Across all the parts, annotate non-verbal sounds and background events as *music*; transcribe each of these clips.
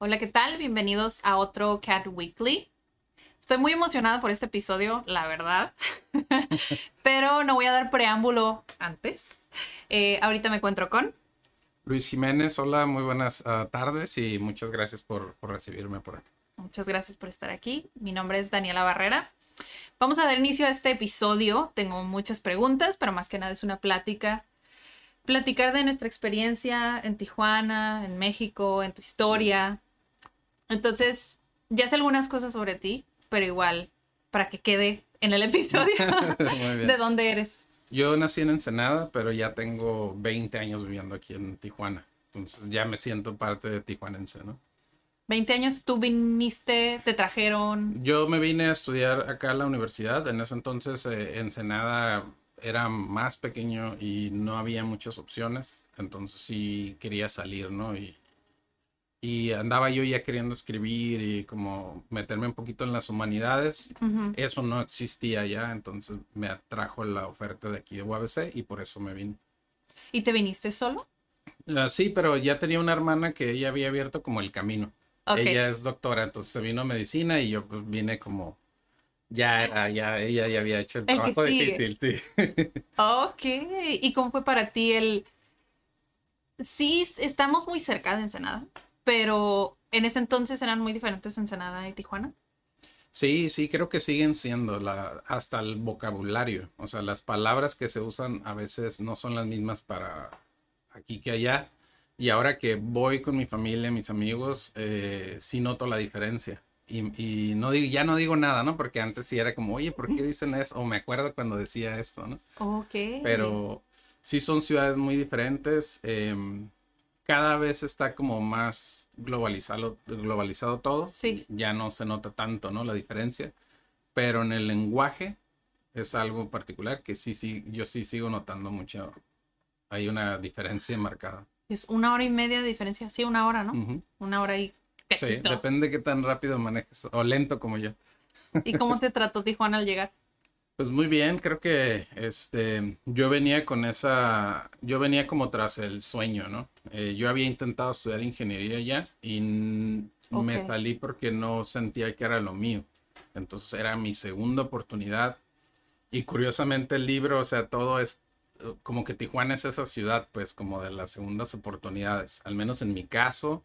Hola, ¿qué tal? Bienvenidos a otro Cat Weekly. Estoy muy emocionada por este episodio, la verdad, *laughs* pero no voy a dar preámbulo antes. Eh, ahorita me encuentro con... Luis Jiménez, hola, muy buenas ah, tardes y muchas gracias por, por recibirme por aquí. Muchas gracias por estar aquí. Mi nombre es Daniela Barrera. Vamos a dar inicio a este episodio. Tengo muchas preguntas, pero más que nada es una plática. Platicar de nuestra experiencia en Tijuana, en México, en tu historia. Entonces, ya sé algunas cosas sobre ti, pero igual, para que quede en el episodio. *laughs* ¿de dónde eres? Yo nací en Ensenada, pero ya tengo 20 años viviendo aquí en Tijuana. Entonces ya me siento parte de tijuanense, ¿no? 20 años, tú viniste, te trajeron. Yo me vine a estudiar acá a la universidad. En ese entonces eh, Ensenada era más pequeño y no había muchas opciones. Entonces sí quería salir, ¿no? Y, y andaba yo ya queriendo escribir y como meterme un poquito en las humanidades. Ujú. Eso no existía ya, entonces me atrajo la oferta de aquí de UABC y por eso me vine. ¿Y te viniste solo? Ah, sí, pero ya tenía una hermana que ella había abierto como el camino. Ok. Ella es doctora, entonces se vino a medicina y yo pues vine como ya era, ya ella ya había hecho el, El trabajo difícil, sí. *laughs* Ok. ¿Y cómo fue para ti el... Sí, estamos muy cerca de Ensenada, pero en ese entonces eran muy diferentes Ensenada y Tijuana. Sí, sí, creo que siguen siendo la, hasta el vocabulario. O sea, las palabras que se usan a veces no son las mismas para aquí que allá. Y ahora que voy con mi familia, mis amigos, eh, sí noto la diferencia. Y, y no digo, ya no digo nada, ¿no? Porque antes sí era como, oye, ¿por qué dicen eso? O me acuerdo cuando decía esto, ¿no? Ok. Pero sí son ciudades muy diferentes. em, cada vez está como más globalizado, globalizado todo. Sí. Ya no se nota tanto, ¿no? La diferencia. Pero en el lenguaje es algo particular que sí, sí, yo sí sigo notando mucho. Hay una diferencia marcada. Es una hora y media de diferencia. Sí, una hora, ¿no? Una hora y Sí, cachito. depende de qué tan rápido manejes o lento como yo. ¿Y cómo te trató Tijuana al llegar? Pues muy bien, creo que este, yo venía con esa, yo venía como tras el sueño, ¿no? Eh, yo había intentado estudiar ingeniería ya y me salí porque no sentía que era lo mío. Entonces era mi segunda oportunidad y curiosamente el libro, o sea, todo es eh, como que Tijuana es esa ciudad, pues como de las segundas oportunidades, al menos en mi caso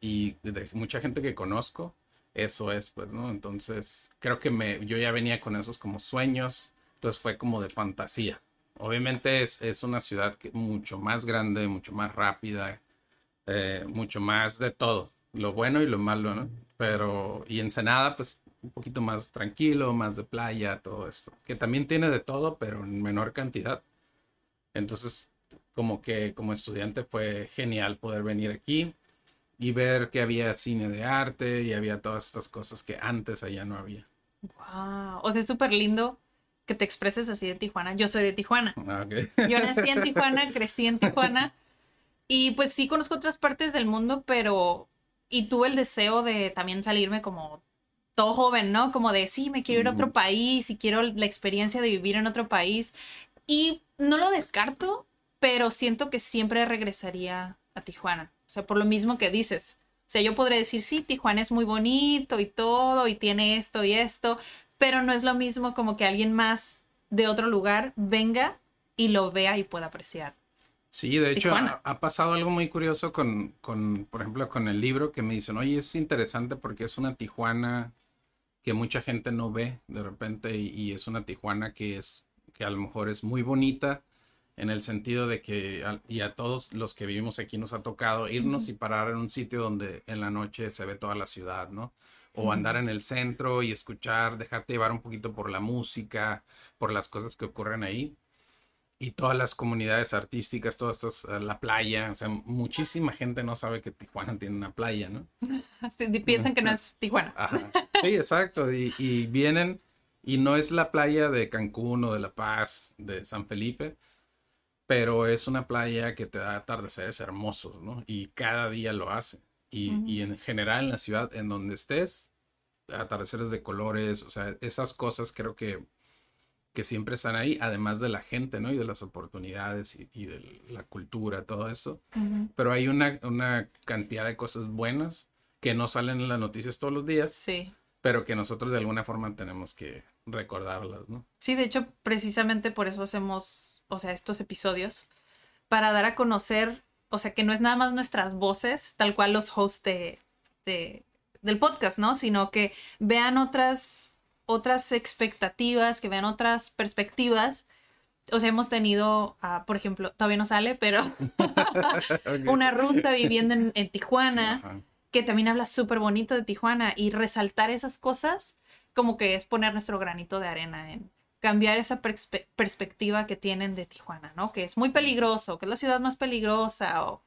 y de mucha gente que conozco eso es, pues, ¿no? Entonces, creo que me, yo ya venía con esos como sueños, entonces fue como de fantasía. Obviamente es, es una ciudad que, mucho más grande, mucho más rápida, eh, mucho más de todo, lo bueno y lo malo, ¿no? Pero, y Ensenada, pues, un poquito más tranquilo, más de playa, todo esto, que también tiene de todo, pero en menor cantidad. Entonces, como que como estudiante fue genial poder venir aquí y ver que había cine de arte y había todas estas cosas que antes allá no había. Wow. O sea, es súper lindo que te expreses así de Tijuana. Yo soy de Tijuana. Ah. Yo nací en Tijuana, *laughs* crecí en Tijuana y pues sí conozco otras partes del mundo, pero y tuve el deseo de también salirme como todo joven, ¿no? Como de sí, me quiero ir a otro país y quiero la experiencia de vivir en otro país y no lo descarto, pero siento que siempre regresaría a Tijuana. O sea, por lo mismo que dices. O sea, yo podré decir, sí, Tijuana es muy bonito y todo, y tiene esto y esto, pero no es lo mismo como que alguien más de otro lugar venga y lo vea y pueda apreciar. Sí, de hecho ha pasado algo muy curioso con, con, por ejemplo, con el libro que me dicen, oye, es interesante porque es una Tijuana que mucha gente no ve de repente y, y es una Tijuana que es, que a lo mejor es muy bonita en el sentido de que, y a todos los que vivimos aquí nos ha tocado irnos y parar en un sitio donde en la noche se ve toda la ciudad, ¿no? o andar en el centro y escuchar, dejarte llevar un poquito por la música, por las cosas que ocurren ahí. Y todas las comunidades artísticas, todas estas, eh, la playa, o sea, muchísima gente no sabe que Tijuana tiene una playa, ¿no? *laughs* Sí, piensan que no es Tijuana. Ajá. Sí, exacto. Y, y vienen, y no es la playa de Cancún o de La Paz, de San Felipe, pero es una playa que te da atardeceres hermosos, ¿no? Y cada día lo hace. Y, y en general en la ciudad, en donde estés, atardeceres de colores, o sea, esas cosas creo que que siempre están ahí, además de la gente, ¿no? Y de las oportunidades y, de la cultura, todo eso. Pero hay una, una, cantidad de cosas buenas que no salen en las noticias todos los días. Sí. Pero que nosotros de alguna forma tenemos que recordarlas, ¿no? Sí, de hecho, precisamente por eso hacemos, o sea, estos episodios, para dar a conocer, o sea, que no es nada más nuestras voces, tal cual los hosts de, del podcast, ¿no? Sino que vean otras otras expectativas, que vean otras perspectivas. O sea, hemos tenido, por ejemplo, todavía no sale, pero *laughs* una rusa viviendo en, Tijuana, que también habla súper bonito de Tijuana y resaltar esas cosas como que es poner nuestro granito de arena en cambiar esa perspectiva que tienen de Tijuana, ¿no? Que es muy peligroso, que es la ciudad más peligrosa o...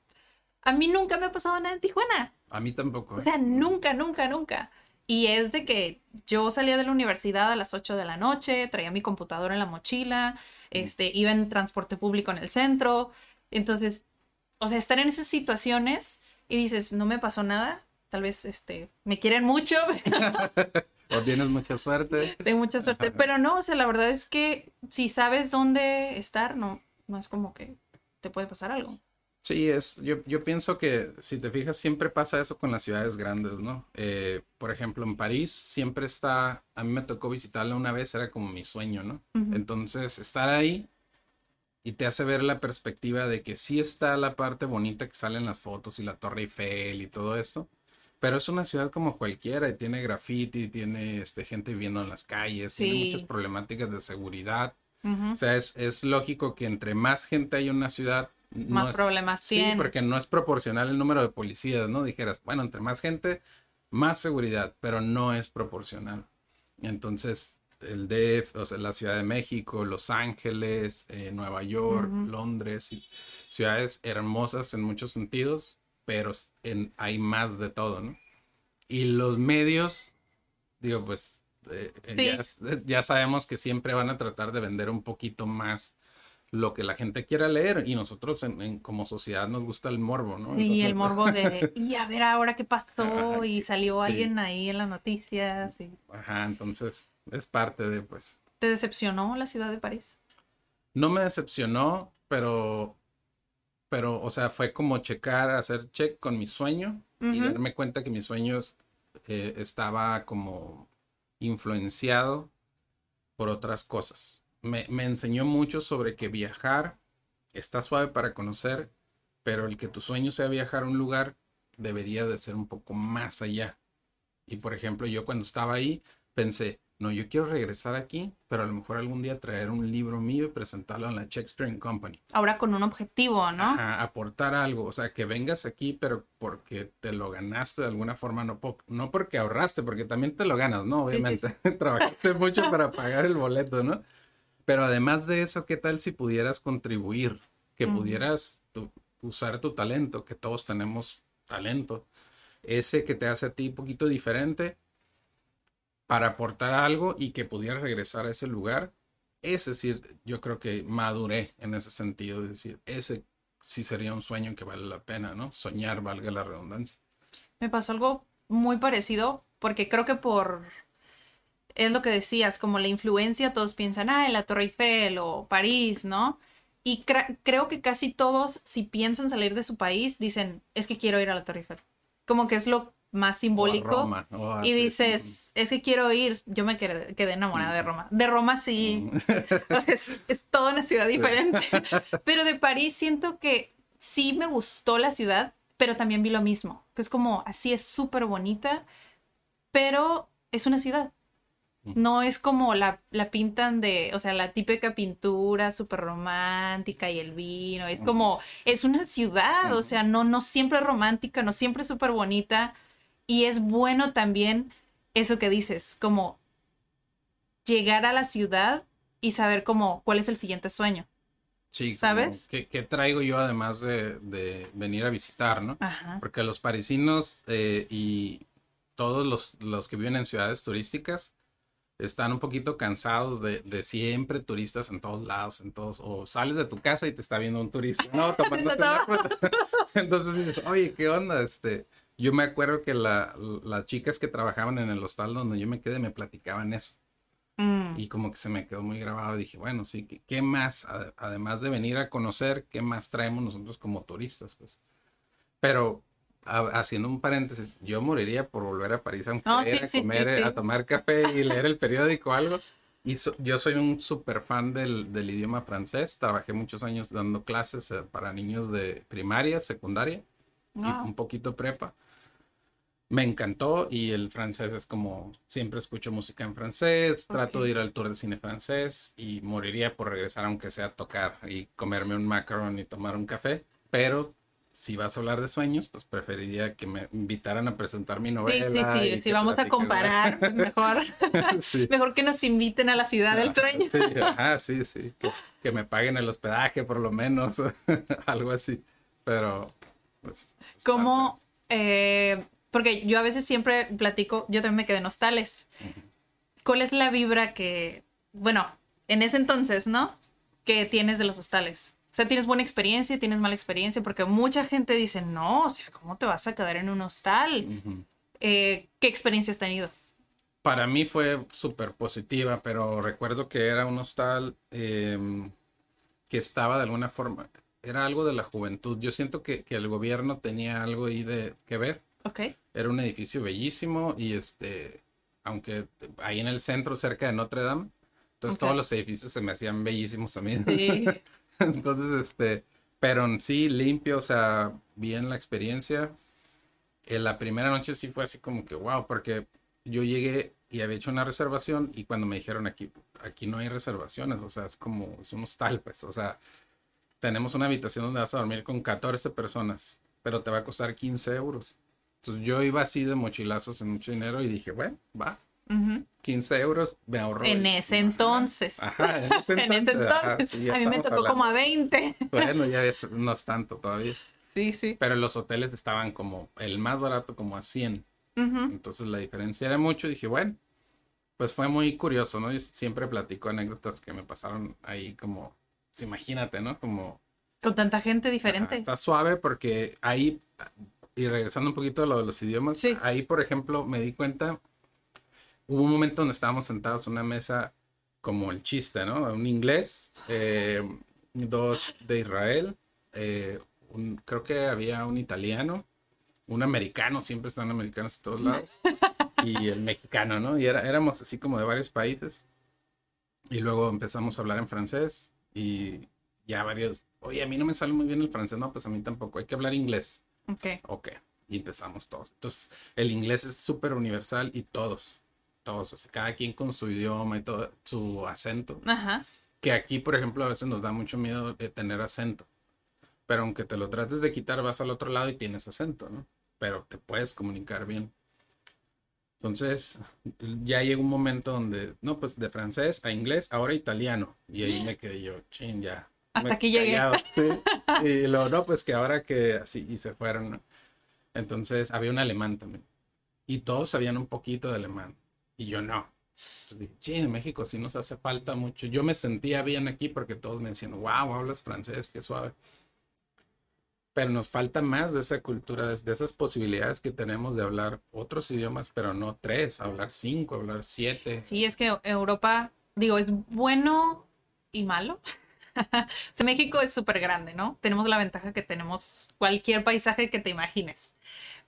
A mí nunca me ha pasado nada en Tijuana. A mí tampoco. O sea, ¿eh? nunca, nunca, nunca. Y es de que yo salía de la universidad a las 8 de la noche, traía mi computadora en la mochila, este, iba en transporte público en el centro. Entonces, o sea, estar en esas situaciones y dices, no me pasó nada, tal vez este, me quieren mucho. *laughs* o tienes mucha suerte. *laughs* Tengo mucha suerte, pero no, o sea, la verdad es que si sabes dónde estar, no, no es como que te puede pasar algo. Sí, es, yo, yo pienso que si te fijas, siempre pasa eso con las ciudades grandes, ¿no? Eh, por ejemplo, en París siempre está, a mí me tocó visitarla una vez, era como mi sueño, ¿no? Entonces, estar ahí y te hace ver la perspectiva de que sí está la parte bonita que salen las fotos y la Torre Eiffel y todo eso, pero es una ciudad como cualquiera y tiene graffiti, tiene este, gente viviendo en las calles, tiene muchas problemáticas de seguridad. O sea, es, es lógico que entre más gente hay en una ciudad, más problemas tiene. Sí, porque no es proporcional el número de policías, ¿no? Dijeras, bueno, entre más gente, más seguridad, pero no es proporcional. Entonces, el DF, o sea, la Ciudad de México, Los Ángeles, eh, Nueva York, Londres, ciudades hermosas en muchos sentidos, pero en, hay más de todo, ¿no? Y los medios, digo, pues eh, ya, ya, sabemos que siempre van a tratar de vender un poquito más lo que la gente quiera leer y nosotros en, como sociedad nos gusta el morbo, ¿no? Sí, el morbo de, *laughs* y a ver ahora qué pasó y salió alguien ahí en las noticias. Y... Ajá, entonces es parte de, pues... ¿Te decepcionó la ciudad de París? No me decepcionó, pero, pero, o sea, fue como checar, hacer check con mi sueño y darme cuenta que mi sueño eh, estaba como influenciado por otras cosas me, enseñó mucho sobre que viajar está suave para conocer, pero el que tu sueño sea viajar a un lugar debería de ser un poco más allá. Y por ejemplo, yo cuando estaba ahí pensé, no, yo quiero regresar aquí, pero a lo mejor algún día traer un libro mío y presentarlo en la Shakespeare Company. Ahora con un objetivo, ¿no? Ajá, aportar algo, o sea, que vengas aquí, pero porque te lo ganaste de alguna forma, no, no porque ahorraste, porque también te lo ganas, ¿no? Obviamente, *laughs* trabajaste mucho para pagar el boleto, ¿no? Pero además de eso, ¿qué tal si pudieras contribuir? Que pudieras usar tu talento, que todos tenemos talento. Ese que te hace a ti un poquito diferente para aportar algo y que pudieras regresar a ese lugar. Es decir, yo creo que maduré en ese sentido. Es decir, ese sí sería un sueño que vale la pena, ¿no? Soñar, valga la redundancia. Me pasó algo muy parecido porque creo que por es lo que decías, como la influencia, todos piensan, ah, en la Torre Eiffel o París, ¿no? Y creo que casi todos, si piensan salir de su país, dicen, es que quiero ir a la Torre Eiffel. Como que es lo más simbólico. y dices, es que quiero ir. Yo me quedé, enamorada de mm. Roma. De Roma sí, mm. *laughs* es, es, toda una ciudad diferente. *laughs* pero de París siento que sí me gustó la ciudad, pero también vi lo mismo. Que es como, así es súper bonita, pero es una ciudad. No es como la, la, pintan de, o sea, la típica pintura súper romántica y el vino. Es como, es una ciudad, o sea, no, no siempre es romántica, no siempre es súper bonita. Y es bueno también eso que dices, como llegar a la ciudad y saber como cuál es el siguiente sueño. Sí, ¿Sabes? ¿qué, qué traigo yo además de, de venir a visitar, no? Ajá. Porque los parisinos eh, y todos los, los que viven en ciudades turísticas están un poquito cansados de, de siempre turistas en todos lados, en todos, o sales de tu casa y te está viendo un turista, no, *laughs* tomándote una foto. *laughs* Entonces dices, oye, ¿qué onda? Este, yo me acuerdo que la- las chicas que trabajaban en el hostal donde yo me quedé me platicaban eso. Mm, Y como que se me quedó muy grabado. Dije, bueno, sí, ¿qué, qué más? Ade- Además de venir a conocer, ¿qué más traemos nosotros como turistas? Pues. Pero a- haciendo un paréntesis, yo moriría por volver a París, aunque No, sí, a sí, comer, eh, sí. a tomar café y leer el periódico o algo. Y so- yo soy un súper fan del, del idioma francés. Trabajé muchos años dando clases eh, para niños de primaria, secundaria y wow. un poquito prepa. Me encantó y el francés es como siempre escucho música en francés, trato Ok. de ir al tour de cine francés y moriría por regresar aunque sea a tocar y comerme un macaron y tomar un café, pero si vas a hablar de sueños, pues preferiría que me invitaran a presentar mi Sí, novela. sí, y sí. Si vamos a comparar, pues mejor, *laughs* sí. mejor que nos inviten a la ciudad del sueño. Sí, ajá, sí, sí. Que, que me paguen el hospedaje por lo menos, *laughs* algo así. Pero, pues. es Como, eh, porque yo a veces siempre platico, yo también me quedé en hostales. ¿Cuál es la vibra que, bueno, en ese entonces, ¿no? Que tienes de los hostales. O sea, tienes buena experiencia, tienes mala experiencia, porque mucha gente dice, no, o sea, ¿cómo te vas a quedar en un hostal? parte. Ujú. Eh, ¿Qué experiencia has tenido? Para mí fue súper positiva, pero recuerdo que era un hostal eh, que estaba de alguna forma, era algo de la juventud. Yo siento que, que el gobierno tenía algo ahí de que ver. Ok. Era un edificio bellísimo y este, aunque ahí en el centro, cerca de Notre Dame, entonces todos los edificios se me hacían bellísimos a mí. Sí. *laughs* Entonces, este, pero sí, limpio, o sea, bien la experiencia. En la primera noche sí fue así como que, wow, porque yo llegué y había hecho una reservación y cuando me dijeron aquí, aquí no hay reservaciones, o sea, es como, es un hostal, pues, o sea, tenemos una habitación donde vas a dormir con 14 personas, pero te va a costar 15 euros. Entonces yo iba así de mochilazos en mucho dinero y dije, bueno, va, Ujú. 15 euros, me ahorro. En ese entonces. Ajá, en ese *laughs* En ese entonces. ajá, sí, a mí me tocó hablando. como a 20. Bueno, ya *laughs* es, no es tanto todavía. Sí, sí. Pero los hoteles estaban como, el más barato como a 100. Ujú. Entonces la diferencia era mucho. Dije, bueno, pues fue muy curioso, ¿no? Yo siempre platico anécdotas que me pasaron ahí como, pues imagínate, ¿no? Como, Con tanta gente diferente. ajá, está suave porque ahí, y regresando un poquito a lo de los idiomas, Sí. ahí, por ejemplo, me di cuenta, hubo un momento donde estábamos sentados en una mesa como el chiste, ¿no? Un inglés, eh, dos de Israel, eh, un- creo que había un italiano, un americano, siempre están americanos en todos lados, y el mexicano, ¿no? Y era, éramos así como de varios países. Y luego empezamos a hablar en francés y ya varios, oye, a mí no me sale muy bien el francés, no, pues a mí tampoco, hay que hablar inglés. Ok. Ok, y empezamos todos. Entonces, el inglés es súper universal y todos, todos, o sea, cada quien con su idioma y todo, su acento. Ajá. Que aquí, por ejemplo, a veces nos da mucho miedo eh, tener acento. Pero aunque te lo trates de quitar, vas al otro lado y tienes acento, ¿no? Pero te puedes comunicar bien. Entonces, ya llegó un momento donde, no, pues de francés a inglés, ahora italiano. Y ahí me quedé yo, chin, ya. Hasta aquí llegué. sí. *laughs* Y luego, no, pues que ahora que así, y se fueron. ¿no? Entonces, había un alemán también. Y todos sabían un poquito de alemán. Y yo no. Entonces dije, "Chin, en México sí nos hace falta mucho. Yo me sentía bien aquí porque todos me decían, wow, hablas francés, qué suave. Pero nos falta más de esa cultura, de esas posibilidades que tenemos de hablar otros idiomas, pero no tres, hablar cinco, hablar siete. Sí, es que Europa, digo, es bueno y malo. *laughs* o sea, México es súper grande, ¿no? Tenemos la ventaja que tenemos cualquier paisaje que te imagines.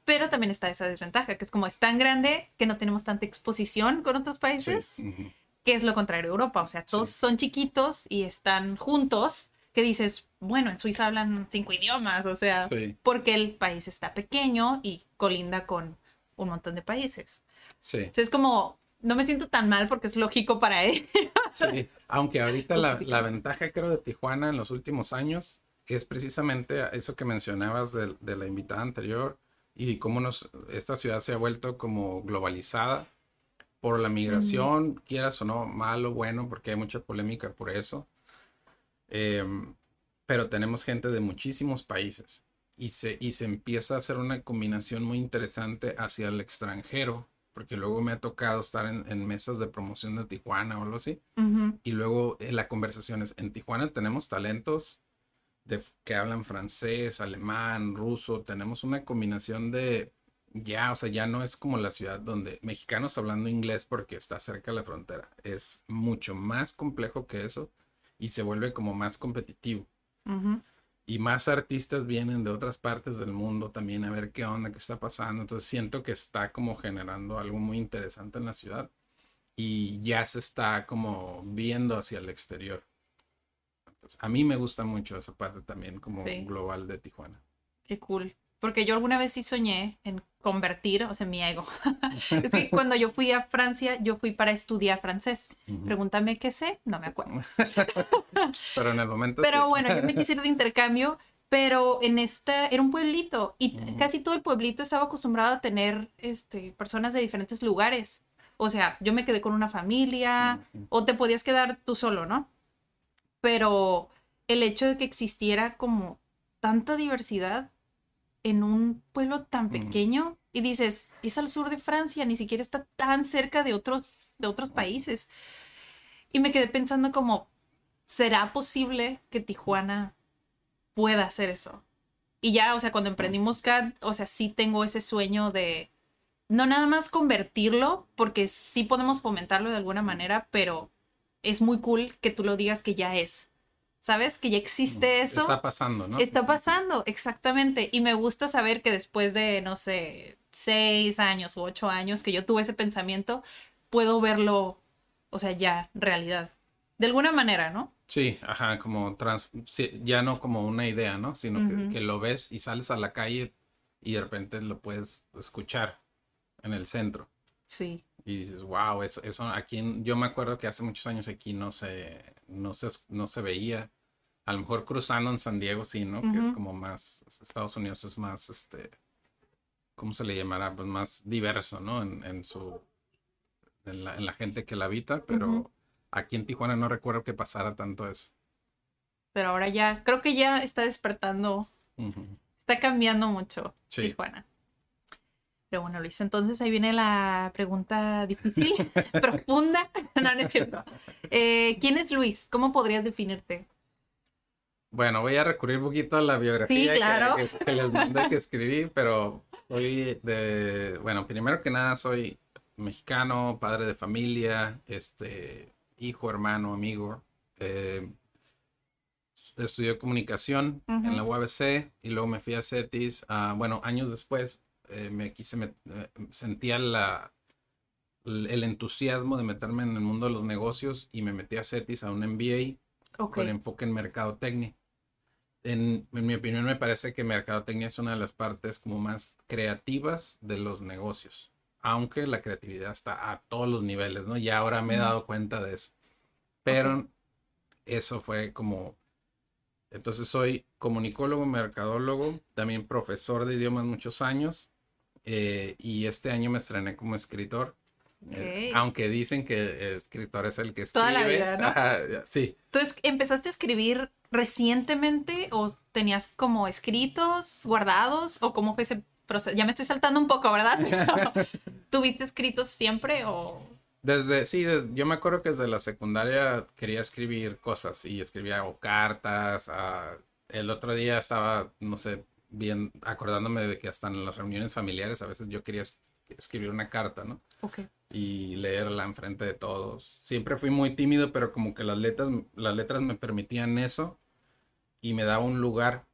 Pero también está esa desventaja, que es como es tan grande que no tenemos tanta exposición con otros países, Sí, que es lo contrario de Europa. O sea, todos Sí. son chiquitos y están juntos, que dices, bueno, en Suiza hablan cinco idiomas, o sea, Sí. porque el país está pequeño y colinda con un montón de países. Sí, sea, es como, no me siento tan mal porque es lógico para él. *laughs* sí. Aunque ahorita la, la ventaja creo de Tijuana en los últimos años es precisamente eso que mencionabas de, de la invitada anterior y cómo nos, esta ciudad se ha vuelto como globalizada por la migración, quieras o no, malo, bueno, porque hay mucha polémica por eso. Em, pero tenemos gente de muchísimos países y se, y se empieza a hacer una combinación muy interesante hacia el extranjero, porque luego me ha tocado estar en, mesas de promoción de Tijuana o algo así, y luego eh, la conversación es, en Tijuana tenemos talentos de, que hablan francés, alemán, ruso, tenemos una combinación de ya, o sea, ya no es como la ciudad donde mexicanos hablando inglés porque está cerca de la frontera. Es mucho más complejo que eso y se vuelve como más competitivo. Y más artistas vienen de otras partes del mundo también a ver qué onda, qué está pasando. Entonces siento que está como generando algo muy interesante en la ciudad y ya se está como viendo hacia el exterior. a mí me gusta mucho esa parte también como global de Tijuana. Qué cool. Porque yo alguna vez sí soñé en convertir, o sea, mi ego. *laughs* es que *laughs* cuando yo fui a Francia, yo fui para estudiar francés. Pregúntame qué sé, no me acuerdo. *laughs* pero en el momento. Pero bueno, yo me quise ir de intercambio, pero en esta era un pueblito y casi todo el pueblito estaba acostumbrado a tener este, personas de diferentes lugares. O sea, yo me quedé con una familia o te podías quedar tú solo, ¿no? Pero el hecho de que existiera como tanta diversidad en un pueblo tan pequeño y dices, es al sur de Francia, ni siquiera está tan cerca de otros, de otros países. Y me quedé pensando como, ¿será posible que Tijuana pueda hacer eso? Y ya, o sea, cuando emprendimos CAD, o sea, sí tengo ese sueño de no nada más convertirlo, porque sí podemos fomentarlo de alguna manera, pero es muy cool que tú lo digas que ya es. ¿Sabes? Que ya existe eso. Está pasando, ¿no? Está pasando, exactamente. Y me gusta saber que después de, no sé, seis años u ocho años que yo tuve ese pensamiento, puedo verlo, o sea, ya, realidad. De alguna manera, ¿no? Sí, ajá, como trans, ya no como una idea, ¿no? Sino que, que, lo ves y sales a la calle y de repente lo puedes escuchar en el centro. Sí. Y dices, wow, eso, eso aquí, yo me acuerdo que hace muchos años aquí no se, no se, no se veía. A lo mejor cruzando en San Diego sí, ¿no? Que es como más, Estados Unidos es más, este, ¿cómo se le llamará? Pues más diverso, ¿no? En, en su, en la, en la, gente que la habita, pero aquí en Tijuana no recuerdo que pasara tanto eso. Pero ahora ya, creo que ya está despertando, está cambiando mucho Tijuana. Pero bueno, Luis, entonces ahí viene la pregunta difícil, *laughs* profunda. *laughs* No, no es cierto. Eh, ¿Quién es Luis? ¿Cómo podrías definirte? Bueno, voy a recurrir un poquito a la biografía que, les mandé que *laughs* escribí, pero soy de, bueno, primero que nada soy mexicano, padre de familia, este, hijo, hermano, amigo. Eh, estudié comunicación en la UABC y luego me fui a CETIS, bueno, años después eh, me quise, me, eh, sentía la, el entusiasmo de meterme en el mundo de los negocios y me metí a CETIS a un MBA con enfoque en mercadotecnia. En, en, mi opinión me parece que mercadotecnia es una de las partes como más creativas de los negocios, aunque la creatividad está a todos los niveles, ¿no? Y ahora me he dado cuenta de eso. Pero eso fue como entonces soy comunicólogo, mercadólogo, también profesor de idiomas muchos años eh, y este año me estrené como escritor. Eh, aunque dicen que el escritor es el que escribe. Toda la vida, ¿no? sí. Entonces, ¿empezaste a escribir recientemente o tenías como escritos guardados o cómo fue ese proceso? Ya me estoy saltando un poco, ¿verdad? *laughs* *laughs* ¿Tuviste escritos siempre o...? Desde, sí, yo me acuerdo que desde la secundaria quería escribir cosas y escribía o cartas. el otro día estaba, no sé, bien acordándome de que hasta en las reuniones familiares a veces yo quería escribir una carta, ¿no? Ok. Y leerla enfrente de todos. Siempre fui muy tímido, pero como que las letras, las letras me permitían eso y me daba un lugar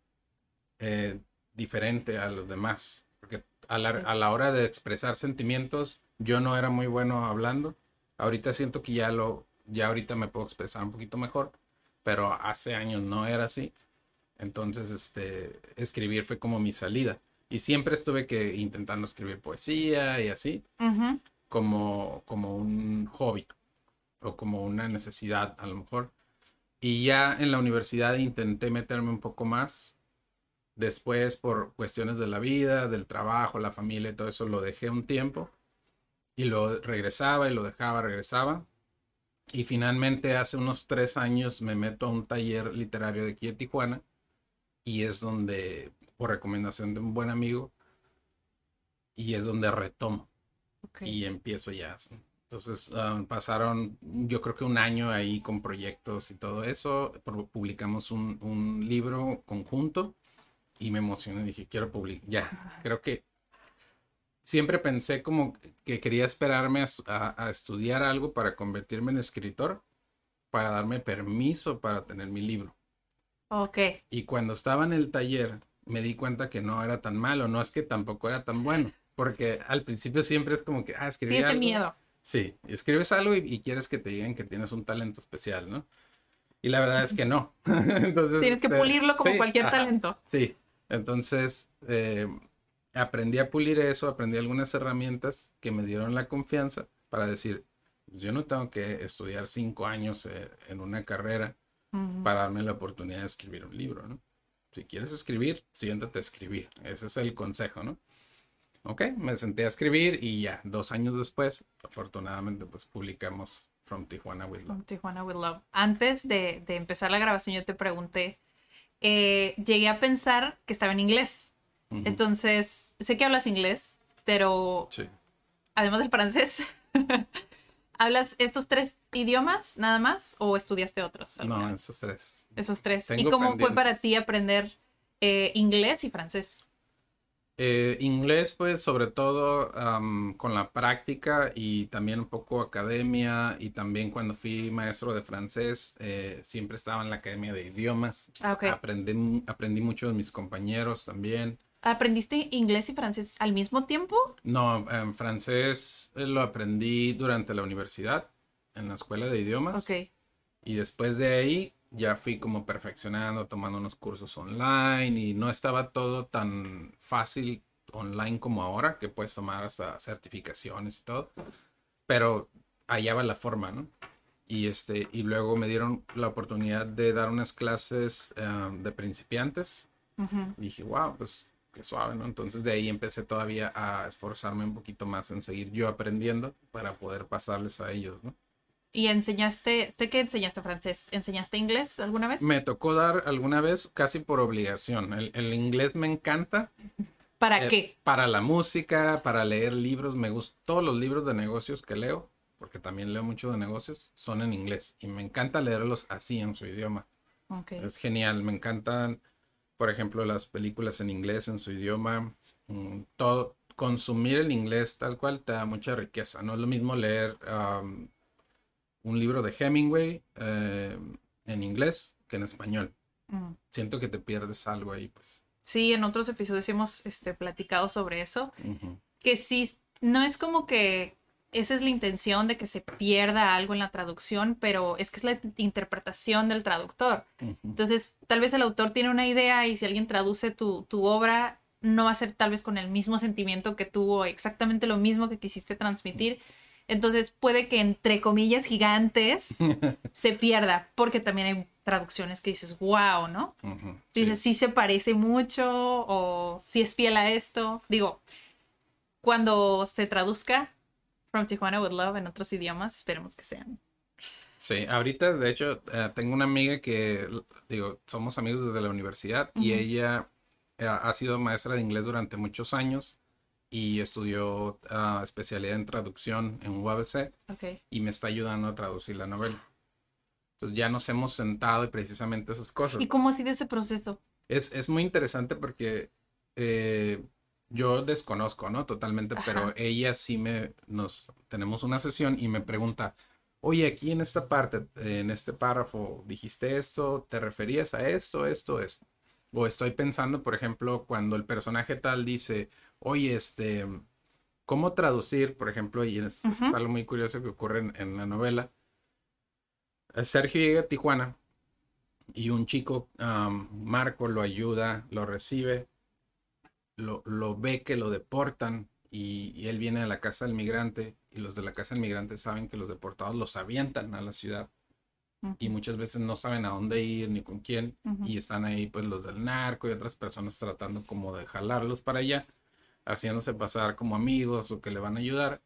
eh, diferente a los demás. Porque a la, a la hora de expresar sentimientos, yo no era muy bueno hablando. Ahorita siento que ya lo, ya ahorita me puedo expresar un poquito mejor, pero hace años no era así. Entonces, este, escribir fue como mi salida. Y siempre estuve que intentando escribir poesía y así, como, como un hobby o como una necesidad a lo mejor. Y ya en la universidad intenté meterme un poco más. Después, por cuestiones de la vida, del trabajo, la familia y todo eso, lo dejé un tiempo. y lo regresaba y lo dejaba, regresaba. Y finalmente hace unos tres años me meto a un taller literario de aquí de Tijuana y es donde, por recomendación de un buen amigo, y es donde retomo y empiezo ya. Entonces ah, pasaron, yo creo que un año ahí con proyectos y todo eso. Publicamos un, un libro conjunto y me emocioné. Dije, quiero publicar. Ya, creo que siempre pensé como que quería esperarme a, a, estudiar algo para convertirme en escritor, para darme permiso para tener mi libro. Ok. Y cuando estaba en el taller, me di cuenta que no era tan malo, no es que tampoco era tan bueno, porque al principio siempre es como que, ah, escribí Tienes miedo. Sí, escribes algo y, quieres que te digan que tienes un talento especial, ¿no? Y la verdad es que no. *laughs* Entonces, tienes que este, pulirlo como cualquier talento. Sí, entonces eh, aprendí a pulir eso, aprendí algunas herramientas que me dieron la confianza para decir, pues, yo no tengo que estudiar cinco años eh, en una carrera para darme la oportunidad de escribir un libro, ¿no? Si quieres escribir, siéntate a escribir. Ese es el consejo, ¿no? Ok, me senté a escribir y ya, dos años después, afortunadamente, pues publicamos From Tijuana with Love. From Tijuana with Love. Antes de, empezar la grabación, yo te pregunté, eh, llegué a pensar que estaba en inglés. Entonces, sé que hablas inglés, pero sí. además del francés, *laughs* ¿hablas estos tres idiomas nada más o estudiaste otros? No, esos tres. Esos tres. ¿Y cómo fue para ti aprender eh, inglés y francés? Eh, inglés, pues, sobre todo con la práctica y también un poco academia y también cuando fui maestro de francés, eh, siempre estaba en la academia de idiomas. Ah, aprendí, aprendí mucho de mis compañeros también. ¿Aprendiste inglés y francés al mismo tiempo? No, en francés eh, lo aprendí durante la universidad, en la escuela de idiomas. Ok. Y después de ahí ya fui como perfeccionando, tomando unos cursos online y no estaba todo tan fácil online como ahora, que puedes tomar hasta certificaciones y todo, pero allá va la forma, ¿no? Y, este, y luego me dieron la oportunidad de dar unas clases em, de principiantes. y dije, wow, pues qué suave, ¿no? Entonces de ahí empecé todavía a esforzarme un poquito más en seguir yo aprendiendo para poder pasarles a ellos, ¿no? ¿Y enseñaste, sé que enseñaste francés, ¿enseñaste inglés alguna vez? Me tocó dar alguna vez casi por obligación. El, inglés me encanta. ¿Para eh, qué? Para la música, para leer libros. Me gustan todos los libros de negocios que leo, porque también leo mucho de negocios, son en inglés. Y me encanta leerlos así en su idioma. Es genial. Me encantan, por ejemplo, las películas en inglés, en su idioma. Mm, todo, consumir el inglés tal cual te da mucha riqueza. No es lo mismo leer un libro de Hemingway eh, en inglés que en español. Mm. Siento que te pierdes algo ahí, pues. Sí, en otros episodios hemos este, platicado sobre eso. Que sí, no es como que esa es la intención de que se pierda algo en la traducción, pero es que es la interpretación del traductor. Entonces, tal vez el autor tiene una idea y si alguien traduce tu, tu, obra, no va a ser tal vez con el mismo sentimiento que tuvo, exactamente lo mismo que quisiste transmitir. Entonces puede que entre comillas gigantes *laughs* se pierda, porque también hay traducciones que dices, wow, ¿no? dices, sí. se parece mucho o sí es fiel a esto. Digo, cuando se traduzca From Tijuana with Love en otros idiomas, esperemos que sean. Sí, ahorita de hecho eh, tengo una amiga que, digo, somos amigos desde la universidad y ella eh, ha sido maestra de inglés durante muchos años y estudió ah, especialidad en traducción en UABC y me está ayudando a traducir la novela. Entonces ya nos hemos sentado y precisamente esas cosas. ¿Y cómo ha sido ese proceso? Es, es muy interesante porque eh, yo desconozco, ¿no? Totalmente, pero ella sí me, nos, tenemos una sesión y me pregunta, oye, aquí en esta parte, en este párrafo, dijiste esto, te referías a esto, esto, esto. O estoy pensando, por ejemplo, cuando el personaje tal dice, oye, este, ¿cómo traducir? Por ejemplo, y es, algo muy curioso que ocurre en, la novela. Eh, Sergio llega a Tijuana y un chico, Marco, lo ayuda, lo recibe, lo, ve que lo deportan y, él viene a la casa del migrante y los de la casa del migrante saben que los deportados los avientan a la ciudad y muchas veces no saben a dónde ir ni con quién y están ahí pues los del narco y otras personas tratando como de jalarlos para allá haciéndose pasar como amigos o que le van a ayudar.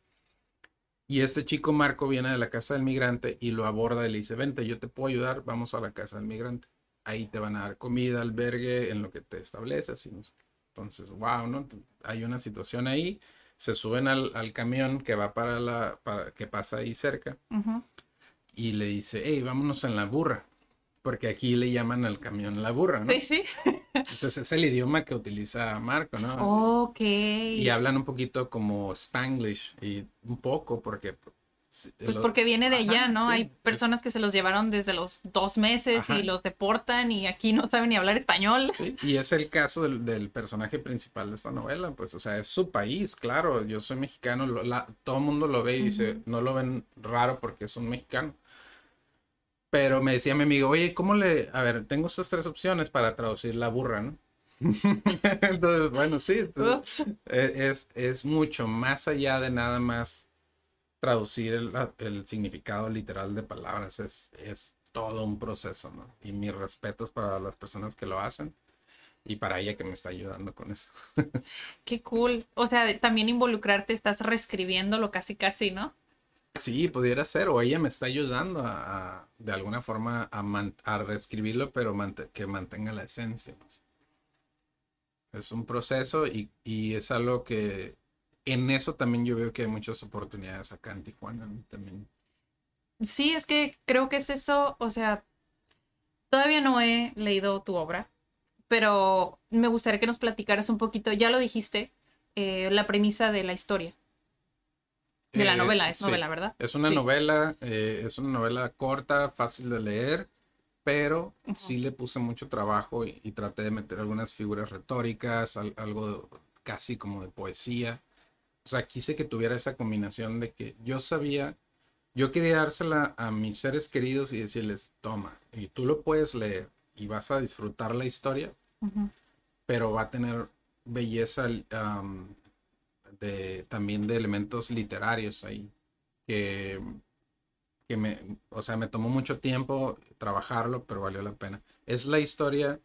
Y este chico Marco viene de la casa del migrante y lo aborda y le dice, vente, yo te puedo ayudar, vamos a la casa del migrante. Ahí te van a dar comida, albergue, en lo que te estableces. Y no sé. Entonces, wow, ¿no? Hay una situación ahí, se suben al, al camión que va para la, para, que pasa ahí cerca y le dice, hey, vámonos en la burra. Porque aquí le llaman al camión la burra, ¿no? Sí, sí. Entonces es el idioma que utiliza Marco, ¿no? Ok. Y hablan un poquito como Spanglish y un poco porque... Pues porque viene de Ajá, allá, ¿no? sí, Hay es- personas que se los llevaron desde los dos meses Ajá. y los deportan y aquí no saben ni hablar español. Sí, y es el caso del, del personaje principal de esta novela, pues, o sea, es su país, claro, yo soy mexicano, lo- la- todo el mundo lo ve y dice, no lo ven raro porque es un mexicano. Pero me decía mi amigo, oye, ¿cómo le...? A ver, tengo estas tres opciones para traducir la burra, ¿no? *laughs* Entonces, bueno, sí, entonces, e- es, es mucho más allá de nada más traducir el, el significado literal de palabras, es, es todo un proceso, ¿no? Y mis respetos para las personas que lo hacen y para ella que me está ayudando con eso. *laughs* Qué cool. O sea, también involucrarte, estás reescribiéndolo casi, casi, ¿no? Sí, pudiera ser, o ella me está ayudando a, de alguna forma a, reescribirlo, pero que mantenga la esencia. pues. Es un proceso y, es algo que en eso también yo veo que hay muchas oportunidades acá en Tijuana también. Sí, es que creo que es eso, o sea, todavía no he leído tu obra, pero me gustaría que nos platicaras un poquito, ya lo dijiste, eh, la premisa de la historia, de la Eh, novela, es sí. novela, ¿verdad? Es una Sí. novela, eh, es una novela corta, fácil de leer, pero sí le puse mucho trabajo y, y traté de meter algunas figuras retóricas, al- algo casi como de poesía. O sea, quise que tuviera esa combinación de que yo sabía, yo quería dársela a mis seres queridos y decirles, toma, y tú lo puedes leer y vas a disfrutar la historia, pero va a tener belleza am, de, también de elementos literarios ahí. Que, que me, o sea, me tomó mucho tiempo trabajarlo, pero valió la pena. Es la historia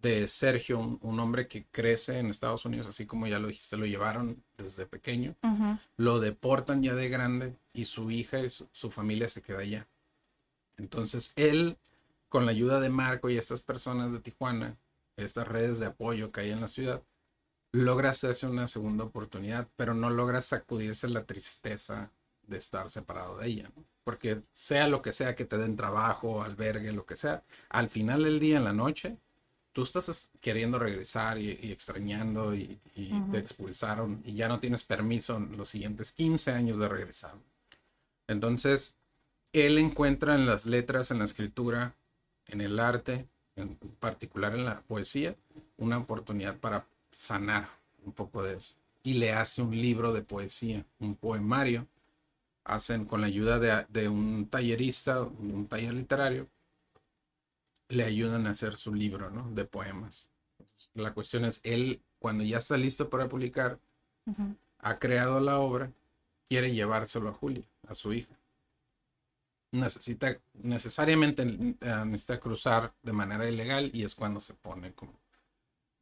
de Sergio, un, un hombre que crece en Estados Unidos, así como ya lo dijiste, lo llevaron desde pequeño, lo deportan ya de grande y su hija y su, su familia se queda allá. Entonces él, con la ayuda de Marco y estas personas de Tijuana, estas redes de apoyo que hay en la ciudad, logra hacerse una segunda oportunidad, pero no logra sacudirse la tristeza de estar separado de ella. ¿no? Porque sea lo que sea que te den trabajo, albergue, lo que sea, al final del día, en la noche, tú estás es- queriendo regresar y, y extrañando y, te expulsaron y ya no tienes permiso en los siguientes 15 años de regresar. Entonces, él encuentra en las letras, en la escritura, en el arte, en particular en la poesía, una oportunidad para sanar un poco de eso. Y le hace un libro de poesía, un poemario. Hacen con la ayuda de, de un tallerista, un taller literario, le ayudan a hacer su libro ¿no? de poemas. La cuestión es, él, cuando ya está listo para publicar, ha creado la obra, quiere llevárselo a Julia, a su hija. Necesita, necesariamente eh, necesita cruzar de manera ilegal y es cuando se pone como,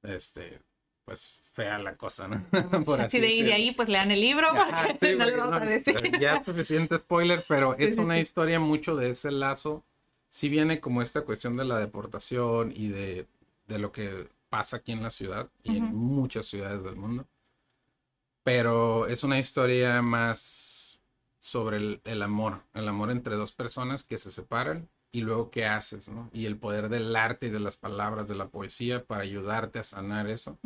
este, pues fea la cosa, ¿no? *laughs* Por Así de, y de ahí pues lean el libro, Ajá, sí, *laughs* no porque vamos a decir. *laughs* Ya suficiente spoiler, pero es una historia mucho de ese lazo. Si viene como esta cuestión de la deportación y de, de lo que pasa aquí en la ciudad y en Ujú. muchas ciudades del mundo. Pero es una historia más sobre el, el amor, el amor entre dos personas que se separan y luego qué haces, ¿no? Y el poder del arte y de las palabras, de la poesía para ayudarte a sanar eso